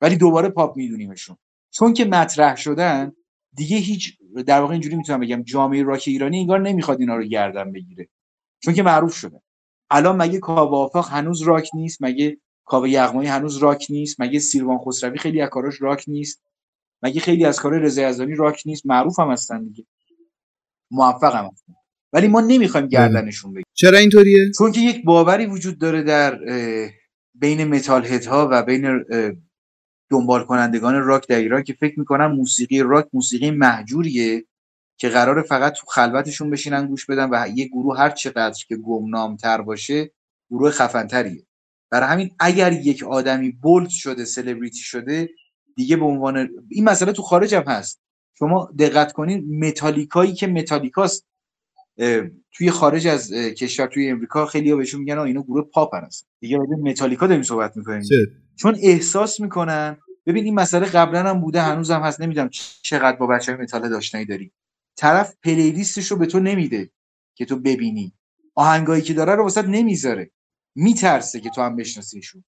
ولی دوباره پاپ میدونیمشون. چون که مطرح شدن دیگه هیچ در واقع اینجوری می‌تونم بگم جامعه راک ایرانی انگار نمی‌خواد اینا رو گردن بگیره. چون که معروف شده. الان مگه کاوه آفاق هنوز راک نیست؟ مگه کاوه یغمایی هنوز راک نیست؟ مگه سیروان خسروی خیلی از کاراش راک نیست؟ مگه خیلی از کارهای رضا یزدانی راک نیست؟ معروف هم هستن دیگه. موفق هم هستن. ولی ما نمی‌خوایم گردنشون بگیریم. چرا اینطوریه؟ چون که یک باوری وجود داره در بین متال ها و بین دنبال کنندگان راک در ایران که فکر می‌کنن موسیقی راک موسیقی مهجوریه که قراره فقط تو خلوتشون بشینن گوش بدن و یه گروه هر چقدر که گمنامتر باشه گروه خفنتریه. برای همین اگر یک آدمی bold شده سلبریتی شده دیگه به عنوان این مسئله تو خارج هم هست. شما دقت کنین متالیکایی که متالیکاست توی خارج از کشور توی امریکا خیلی ها بهشون میگن اینا گروه پاپ هست دیگه راجع متالیکا داریم صحبت می‌کنیم؟ چون احساس می‌کنن ببین این مسئله قبلا هم بوده هنوز هم هست. نمی‌دونم چقدر با بچه های متال داشتنی داری. طرف پلیلیستش رو به تو نمیده که تو ببینی. آهنگایی که داره رو واسط نمی‌ذاره. میترسه که تو هم بشناسیشون.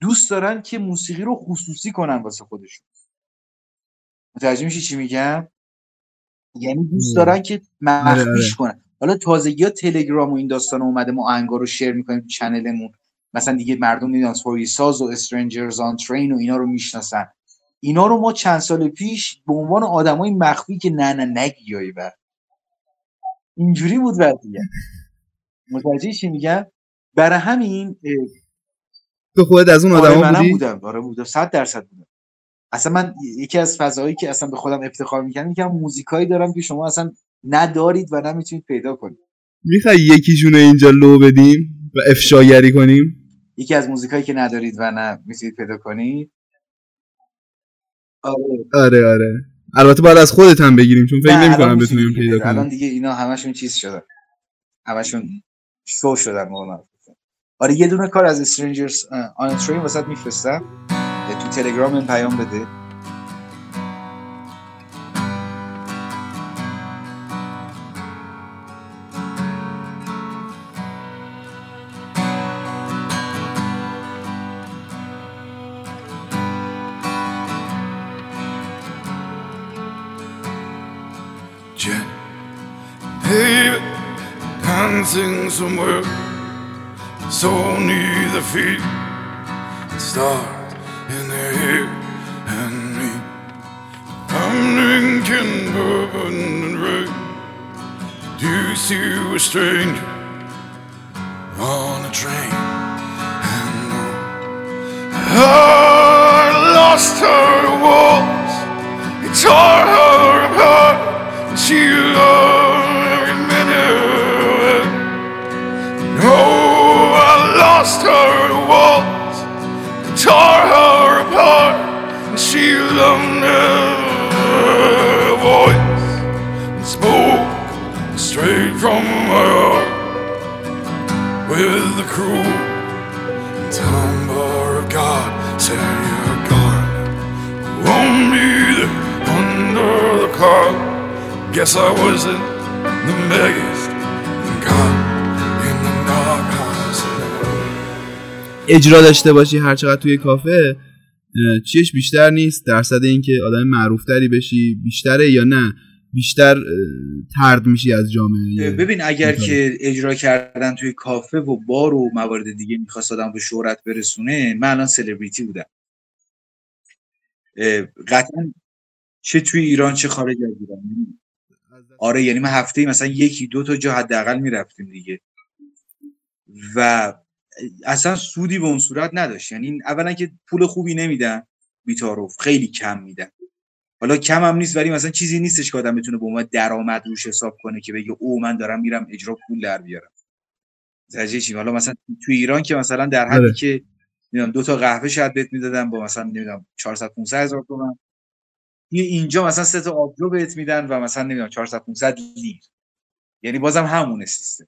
دوست دارن که موسیقی رو خصوصی کنن واسه خودشون. متوجه میشی چی میگم؟ یعنی دوست دارن که مخفیش کنن. حالا تازگی ها تلگرام و این داستان اومده ما آهنگا رو شیر می‌کنیم تو چنلمون. مثلا دیگه مردم می‌دونن فوری ساز و استرنجرز آن ترین و اینا رو می‌شناسن. اینا رو ما چند سال پیش به عنوان آدمای مخفی که نه نه نگیایی بر. اینجوری بود وضعیت. متوجه چی میگم؟ برای همین تو خودت از اون آره آدما منم بودی؟ بودم. آره بودم. صد درصد بودم. اصلا من یکی از فضاهایی که اصلا به خودم افتخار می‌کنم میگم موزیکایی دارم که شما اصلا ندارید و نمی‌تونید پیدا کنید. می‌خوای یکیشون اینجا لو بدیم؟ و افشاگری کنیم؟ یکی از موزیکایی که ندارید و نه می‌تونید پیدا کنید. آره. آره آره. البته باید از خودت هم بگیریم چون فکر نمی‌کنم می‌تونی بتونیم پیدا پیدا. الان کنیم. دیگه اینا همشون چیز شدن. همشون شو شدن موقع آره یه دونه کار از استرنجرز آن ترین واسط میفرستم. تو تلگرام این پیام بده. Dancing somewhere so near the feet, stars in their hair and me. I'm drinking bourbon and rain. Do you see a stranger on a train? And I lost her walls. It tore lost her walls. Tore her apart. And she loved every voice. And spoke straight from my heart. With the cruel timbre of God, say you're gone. Won't be there under the car. Guess I wasn't the biggest اجرا داشته باشی هر چقدر توی کافه چیش بیشتر نیست؟ درصد اینکه آدم معروفتری بشی بیشتره یا نه؟ بیشتر ترد میشی از جامعه ببین اگر بله. که اجرا کردن توی کافه و بار و موارد دیگه می‌خواست آدم به شهرت برسونه من الان سلبریتی بودم. قطعا چه توی ایران چه خارج از ایران. آره یعنی من هفته مثلا یکی دو تا جا حداقل می‌رفتیم دیگه. و اصلا سودی به اون صورت نداشت. یعنی اولا که پول خوبی نمیدن بیتاروف خیلی کم میدن. حالا کم هم نیست ولی مثلا چیزی نیستش که آدم بتونه به عنوان درآمد روش حساب کنه که بگه او من دارم میرم اجرا پول در بیارم. چی؟ حالا مثلا تو ایران که مثلا در حدی آره. که نمی‌دونم دو تا قهوه شاید بهت می‌دادن با مثلا نمی‌دونم 400 500 هزار تومان. یه اینجا مثلا سه تا آبجو بهت میدن و مثلا نمی‌دونم 400 500 لیر. یعنی بازم همونه سیستم.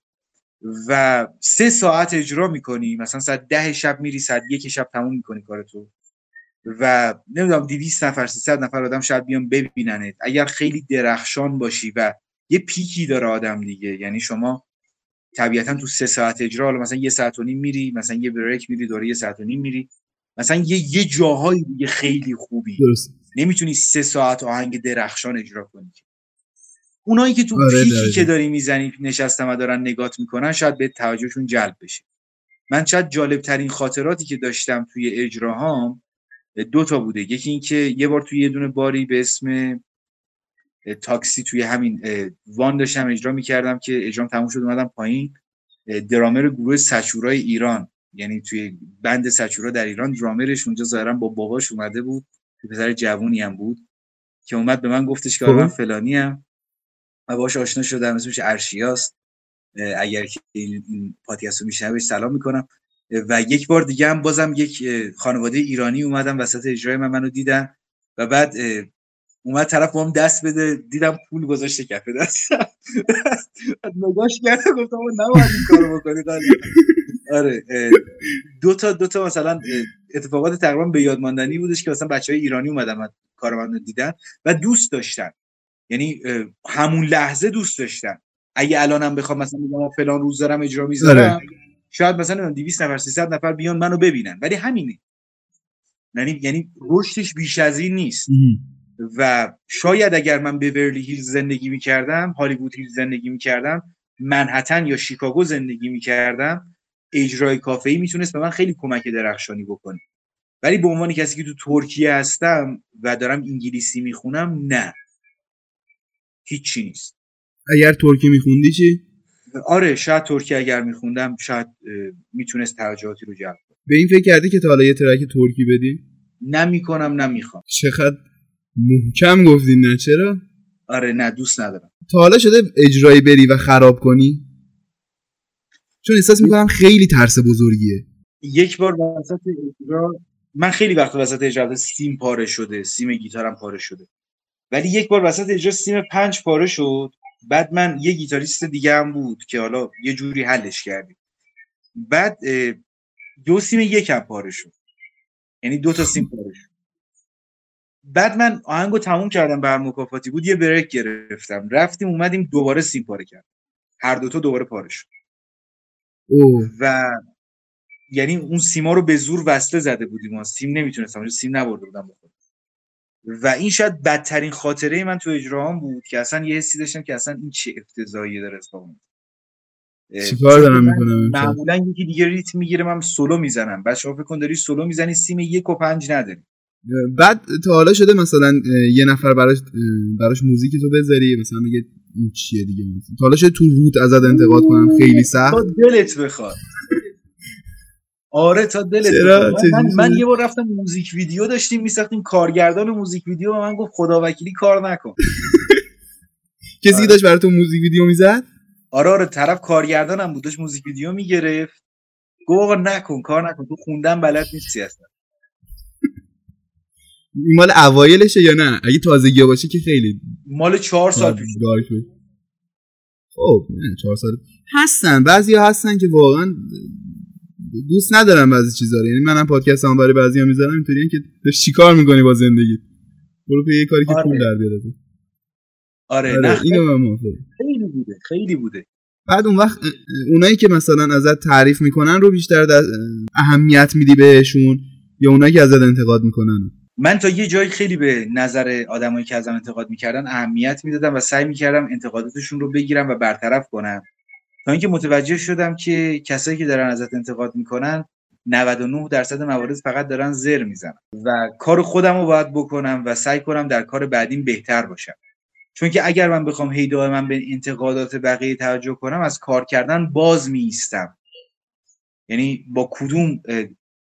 و سه ساعت اجرا می‌کنی مثلا ساعت ده شب میری ساعت یک شب تموم می‌کنی کارتو و نمی‌دونم 200 نفر 300 نفر آدم شاید بیان ببیننت. اگر خیلی درخشان باشی و یه پیکی داره آدم دیگه یعنی شما طبیعتا تو سه ساعت اجرا حالا مثلا یه ساعت و نیم میری مثلا یه بریک میری دوره یه ساعت و نیم میری. مثلا یه یه جاهای دیگه خیلی خوبی. درست. نمی‌تونی سه ساعت آهنگ درخشان اجرا کنی اونایی که تو آره، پیکی. که داری می‌زنی نشستم و دارن نگات می‌کنن شاید به توجهشون جلب بشه. من شاید جالب ترین خاطراتی که داشتم توی اجراهام دو تا بوده. یکی این که یه بار توی یه دونه باری به اسم تاکسی توی همین وان داشتم اجرا می‌کردم که اجرام تموم شد اومدم پایین. درامر گروه سچورای ایران. یعنی توی بند سچورا در ایران درامرش اونجا ظاهرا با باباش اومده بود. پسر جوونی هم بود که اومد به من گفتش که من خب. فلانی ام و باهاش آشنا شدم اسمش ارشیاست اگر که این پادکست رو میشنوه سلام می‌کنم. و یک بار دیگه هم بازم یک خانواده ایرانی اومدن وسط اجرای من منو دیدن و بعد اومد طرف هم دست بده دیدم پول گذاشته کف بعد نگاش کردم گفتم نباید این کارو بکنی. آره دو تا دو تا مثلا اتفاقات تقریبا به یاد ماندنی بودش که مثلا بچه های ایرانی اومدن من کار من دیدن و دوست داشتن. یعنی همون لحظه دوست داشتن اگه الانم بخوام مثلا بگم فلان روز دارم اجرا می‌ذارم. آره. شاید مثلا 200 نفر 300 نفر بیان منو ببینن. ولی همینه. یعنی یعنی رشدش بیش از این نیست. و شاید اگر من به ورلی هیلز زندگی می‌کردم هالیوود هیلز زندگی می‌کردم منحتن یا شیکاگو زندگی می‌کردم اجرای کافه ای می‌تونست به من خیلی کمک درخشانی بکنه. ولی به عنوان کسی که تو ترکیه هستم و دارم انگلیسی می‌خونم نه. هیچی نیست. اگر ترکی میخوندی چی؟ آره شاید ترکیه اگر میخوندم شاید می‌تونست توجهاتی رو جلب کنه. به این فکر کردی که تا حالا یه ترک ترکی بدی نمی‌کنم نمی‌خوام. چقدر محکم گفتی نه؟ چرا؟ آره نه دوست ندارم. تا حالا شده اجرایی بری و خراب کنی؟ چون احساس می‌کنم خیلی ترس بزرگیه. یک بار وسط اجرا من خیلی وقت وسط اجرا سیم پاره شده سیم گیتارم پاره شده. ولی یک بار وسط اجرا سیم پنج پاره شد. بعد من یه گیتاریست دیگه هم بود که حالا یه جوری حلش کردیم. بعد دو سیم یکم پاره شد. یعنی دو تا سیم پاره شد. بعد من آهنگو تموم کردم بر مکافاتی بود یه بریک گرفتم. رفتیم اومدیم دوباره سیم پاره کرد هر دوتا دوباره پاره شد. اوه. و یعنی اون سیما رو به زور وصله زده بودیم ما. سیم نمی‌تونستم سیم نبرده بودم بخورم و این شاید بدترین خاطره من تو اجراهام بود که اصلا یه حسی داشتم که اصلا این چه افتضاحی داره اتفاق میفته. چیکار دارم می‌کنم؟ معمولا یکی دیگه ریتم می‌گیره من سولو می‌زنم. بچه‌ها فکر کن داری سولو می‌زنی سیم یک و پنج نداری بعد تا حالا شده مثلا یه نفر براش براش موزیک تو بذاری مثلا میگه این چیه دیگه. تا حالا شده تو روت ازت انتقاد کنن خیلی سخت. دلت بخواد. آره تا دلت؟ بخواد من, من؟ یه بار رفتم موزیک ویدیو داشتیم میساختیم کارگردان موزیک ویدیو به من گفت خدا وکیلی کار نکن. کسی که داشت برای تو موزیک ویدیو می‌زد؟ آره آره طرف کارگردانم بود داشت موزیک ویدیو می‌گرفت. گفت آقا نکن کار نکن تو خوندن بلد نیستی اصلا. این مال اوایلشه یا نه؟ اگه تازگی باشه که خیلی مال چهار سال پیش. خب نه چهار سال. هستن بعضی هستن که واقعا دوست ندارم بعضی چیزا رو. یعنی منم پادکست هم برای بعضی ها می‌ذارم اینطوریه که چیکار می‌کنی با زندگی؟ برو یه کاری که آره. پول در بیاره. آره, آره نه اینو من. خیلی بوده خیلی بوده. بعد اون وقت اونایی که مثلا ازت تعریف می‌کنن رو بیشتر در اهمیت میدی بهشون یا اونایی که ازت انتقاد می‌کنن؟ من تا یه جایی خیلی به نظر آدمایی که ازم انتقاد می‌کردن اهمیت می‌دادم و سعی می‌کردم انتقاداتشون رو بگیرم و برطرف کنم. اینکه متوجه شدم که کسایی که دارن ازت انتقاد می‌کنن 99 درصد موارد فقط دارن زر می‌زنن. و کار خودم رو باید بکنم و سعی کنم در کار بعدیم بهتر باشم. چون که اگر من بخوام هی من به انتقادات بقیه توجه کنم از کار کردن باز میستم یعنی با کدوم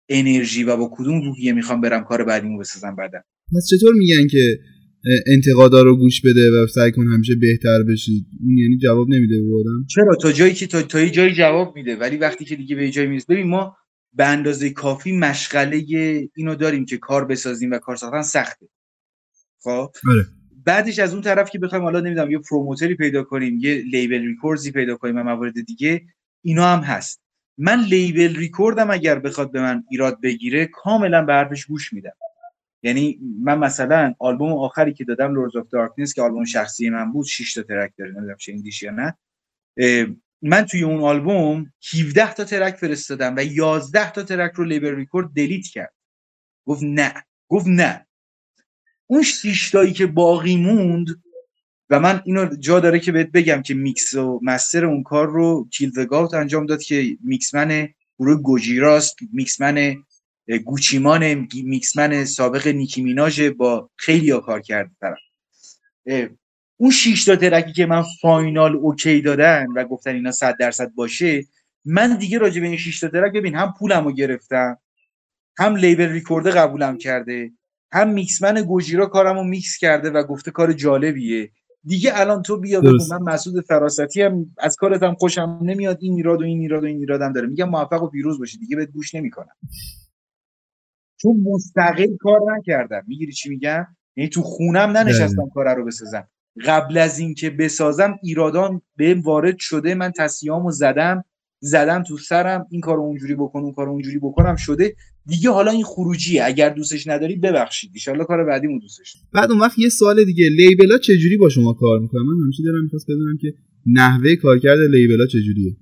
انرژی و با کدوم روحیه می‌خوام برم کار بعدیمو بسازم بعدم چطور میگن که انتقادا رو گوش بده و سعی کن همیشه بهتر بشی اون یعنی جواب نمیده به آدم. چرا؟ تا جایی که تا, تا جایی جواب میده. ولی وقتی که دیگه به جایی می‌رسه ببین ما به اندازه کافی مشغله‌ی اینو داریم که کار بسازیم و کار ساختن سخته. خب؟ آره. بعدش از اون طرف که بخوایم حالا نمی‌دونم یه promoter ی پیدا کنیم یه label records ی پیدا کنیم و موارد دیگه اینا هم هست. من label record م اگر بخواد به من ایراد بگیره کاملا به حرفش گوش میدم. یعنی من مثلا آلبوم آخری که دادم Lords of Darkness که آلبوم شخصی من بود 6 تا track داره نمی‌دونم شنیدیش یا نه. من توی اون آلبوم 17 تا track فرستادم و 11 تا track رو label record delete کرد. گفت نه گفت نه. اون 6 تایی که باقی موند و من اینو جا داره که بهت بگم که میکس و master اون کار رو کیل انجام داد که mix man گروه گوجیراست mix man گوچیمان میکسمن سابق نیکی میناژ با خیلی ها کار کرده طرف. اون شش تا track ی که من final OK دادن و گفتن اینا 100 درصد باشه من دیگه راجع به این 6 تا track ببین هم پولمو گرفتم هم label record قبولم کرده هم mix man گوجیرا کارمو میکس کرده و گفته کار جالبیه. دیگه الان تو بیا بگو. من مسعود فراستی هم از کارت هم خوشم نمیاد این ایراد و این ایراد و این ایرادم داره. میگم موفق و پیروز باشی دیگه بهت گوش نمی‌کنم. چون مستقل کار نکردم. می‌گیری چی میگم؟ یعنی تو خونم ننشستم کار رو بسازم. قبل از اینکه بسازم ایرادان بهم وارد شده من تصیامو زدم زدم تو سرم این کارو اونجوری بکن اون کارو اونجوری بکنم شده. دیگه حالا این خروجیه. اگر دوستش نداری ببخشید. ان کار بعدیمو دوستش دارم. بعد اون وقت یه سوال دیگه. لیبل ها چجوری با شما کار می‌کنن من همیشه دارم می‌خواست بدونم که نحوه کارکرد لیبل ها چجوریه.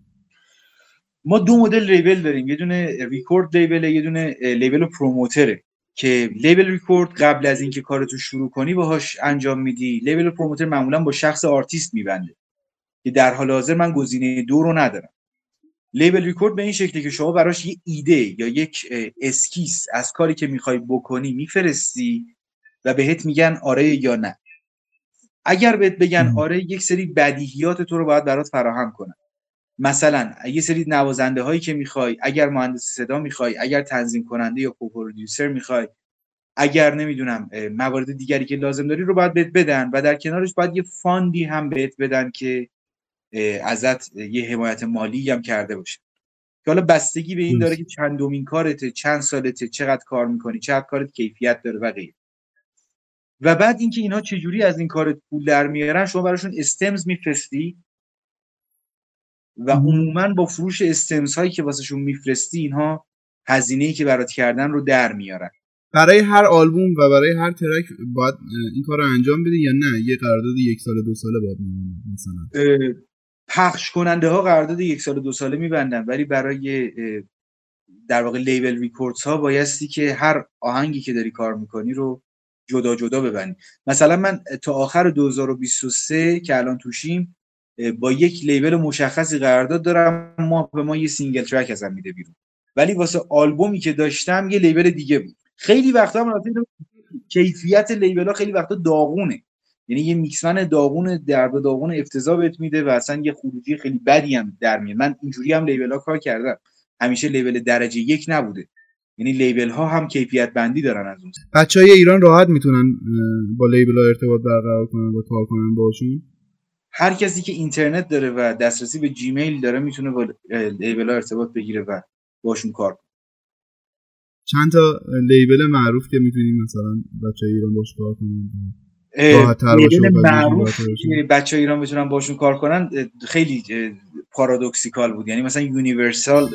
ما دو مدل لیبل داریم. یه دونه ریکورد لیبل یه دونه لیبل پروموتره که label record قبل از اینکه کارتو شروع کنی باهاش انجام میدی. label promoter معمولا با شخص آرتیست میبنده که در حال حاضر من گزینه دو رو ندارم. label record به این شکلی که شما براش یه ایده یا یک اسکیس از کاری که می‌خوای بکنی میفرستی و بهت میگن آره یا نه. اگر بهت بگن. آره یک سری بدیهیات تو رو باید برات فراهم کنن. مثلا یه سری نوازنده هایی که می‌خوای اگر مهندس صدا می‌خوای اگر تنظیم کننده یا co-producer می‌خوای اگر نمی‌دونم موارد دیگری که لازم داری رو باید بهت بدن و در کنارش باید یه فاندی هم بهت بدن که ازت یه حمایت مالی هم کرده باشه. که حالا بستگی به این داره که چندمین کارته چند سالته چقدر کار می‌کنی چقدر کارت کیفیت داره و غیره. و بعد اینکه اینها چجوری از این کارت پول در میارن شما براشون استمز میفرستی و عموما با فروش استمز هایی که واسهشون میفرستی اینها هزینه ای که برات کردن رو در میارن. برای هر آلبوم و برای هر track باید این کار رو انجام بدی یا نه؟ یه قرارداد یک سال دو ساله باید مثلا. پخش کننده ها قرارداد یک سال دو ساله میبندن ولی برای در واقع label records ها بایستی که هر آهنگی که داری کار می‌کنی رو جدا جدا ببندی. مثلا من تا آخر 2023 که الان توشیم با یک label مشخصی قرارداد دارم ما به ما یه single track ازم میده بیرون. ولی واسه آلبومی که داشتم یه لیبل دیگه بود. خیلی وقتا هم کیفیت لیبل ها خیلی وقتا داغونه. یعنی یه میکسمن داغون درد و داغون افتضاح بهت میده و اصلا یه خروجی خیلی بدی هم در میاد. من اینجوری هم لیبل ها کار کردم. همیشه لیبل درجه یک نبوده. یعنی لیبل ها هم کیفیت بندی دارن از اون بچه های ایران راحت می‌تونن با لیبل ها ارتباط برقرار کنن و کار کنن باشون. هر کسی که اینترنت داره و دسترسی به جیمیل داره می‌تونه با label ها ارتباط بگیره و باشون کار کنه. چند تا label معروف که می‌تونیم مثلا بچه ایران باش کار باشه label معروف. که بچه ایران بتونن باشون کار کنن خیلی paradoxical بود. یعنی مثلا یونیورسال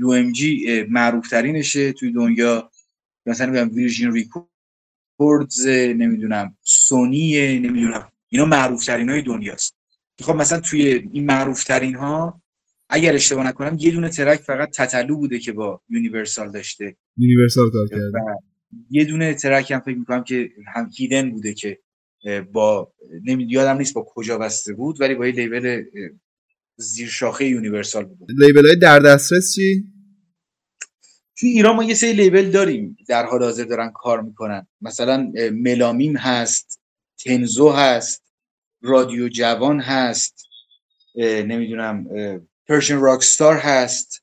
UMG معروف ترینشه توی دنیا. مثلا میگم Virgin Records نمی‌دونم سونی نمی‌دونم. اینا معروف ترین های دنیاست. خب مثلا توی این معروف ترین ها اگر اشتباه نکنم یه دونه track فقط تتلو بوده که با یونیورسال داشته. یونیورسال کار کرده. یه دونه track هم فکر می‌کنم که هم هیدن بوده که با نمی یادم نیست با کجا بسته بود ولی با یه label زیر شاخه یونیورسال بود label های در دسترس چی؟ توی ایران ما یه سری label داریم در حال حاضر دارن کار می‌کنن. مثلا ملامیم هست تنزو هست رادیو جوان هست نمی‌دونم پرشن راکستار هست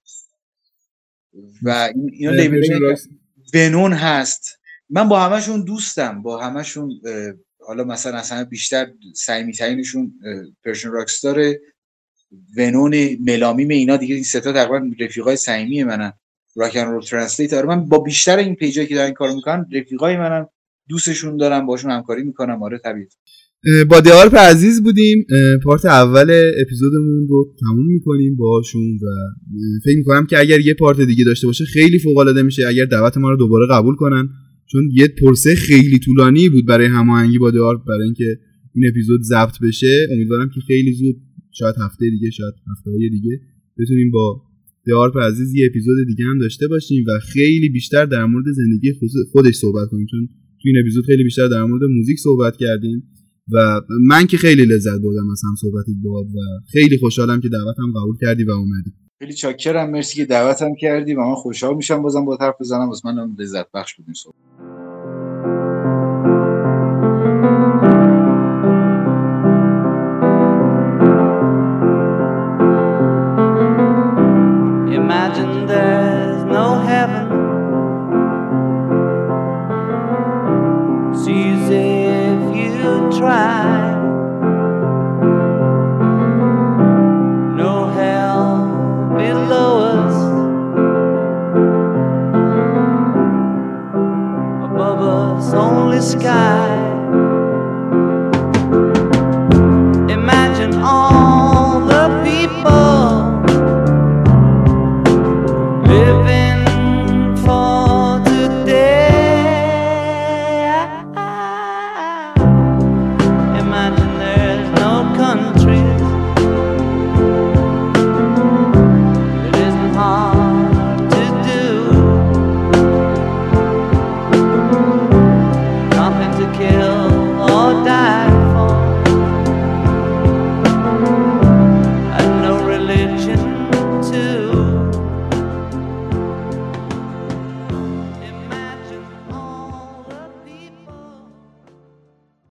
و این اینا لیبل Rocks- ونون هست. من با همشون دوستم با همشون حالا مثلا اصلا بیشتر صمیمی ترینشون پرشن راکستار ونون ملامیم اینا دیگه این ستا تقریبا رفیقای صمیمی منن. راکن رول ترنسلیت آره من با بیشتر این پیجایی که دارن کار می‌کنن رفیقای منن دوستشون دارم باشون همکاری می‌کنم. آره طبیعی. با دیارپ عزیز بودیم. پارت اول اپیزودمون رو تموم می‌کنیم باشون و فکر می‌کنم که اگر یه پارت دیگه داشته باشه خیلی فوق العاده میشه. اگر دعوت ما رو دوباره قبول کنن. چون یه پرسه خیلی طولانی بود برای هماهنگی با دیارپ برای اینکه این اپیزود ضبط بشه. امیدوارم که خیلی زود شاید هفته دیگه شاید هفته های دیگه بتونیم با دیارپ عزیز یه اپیزود دیگه هم داشته باشیم و خیلی بیشتر در مورد زندگی خودش صحبت کنیم. چون تو این اپیزود خیلی بیشتر در مورد موزیک صحبت کردیم. و من که خیلی لذت بردم از هم صحبتت باد و خیلی خوشحالم که دعوتم قبول کردی و اومدی. خیلی چاکرم مرسی که دعوتم کردی و من خوشحال میشم بازم با حرف بزنم. واسه من لذت بخش بود این صحبت.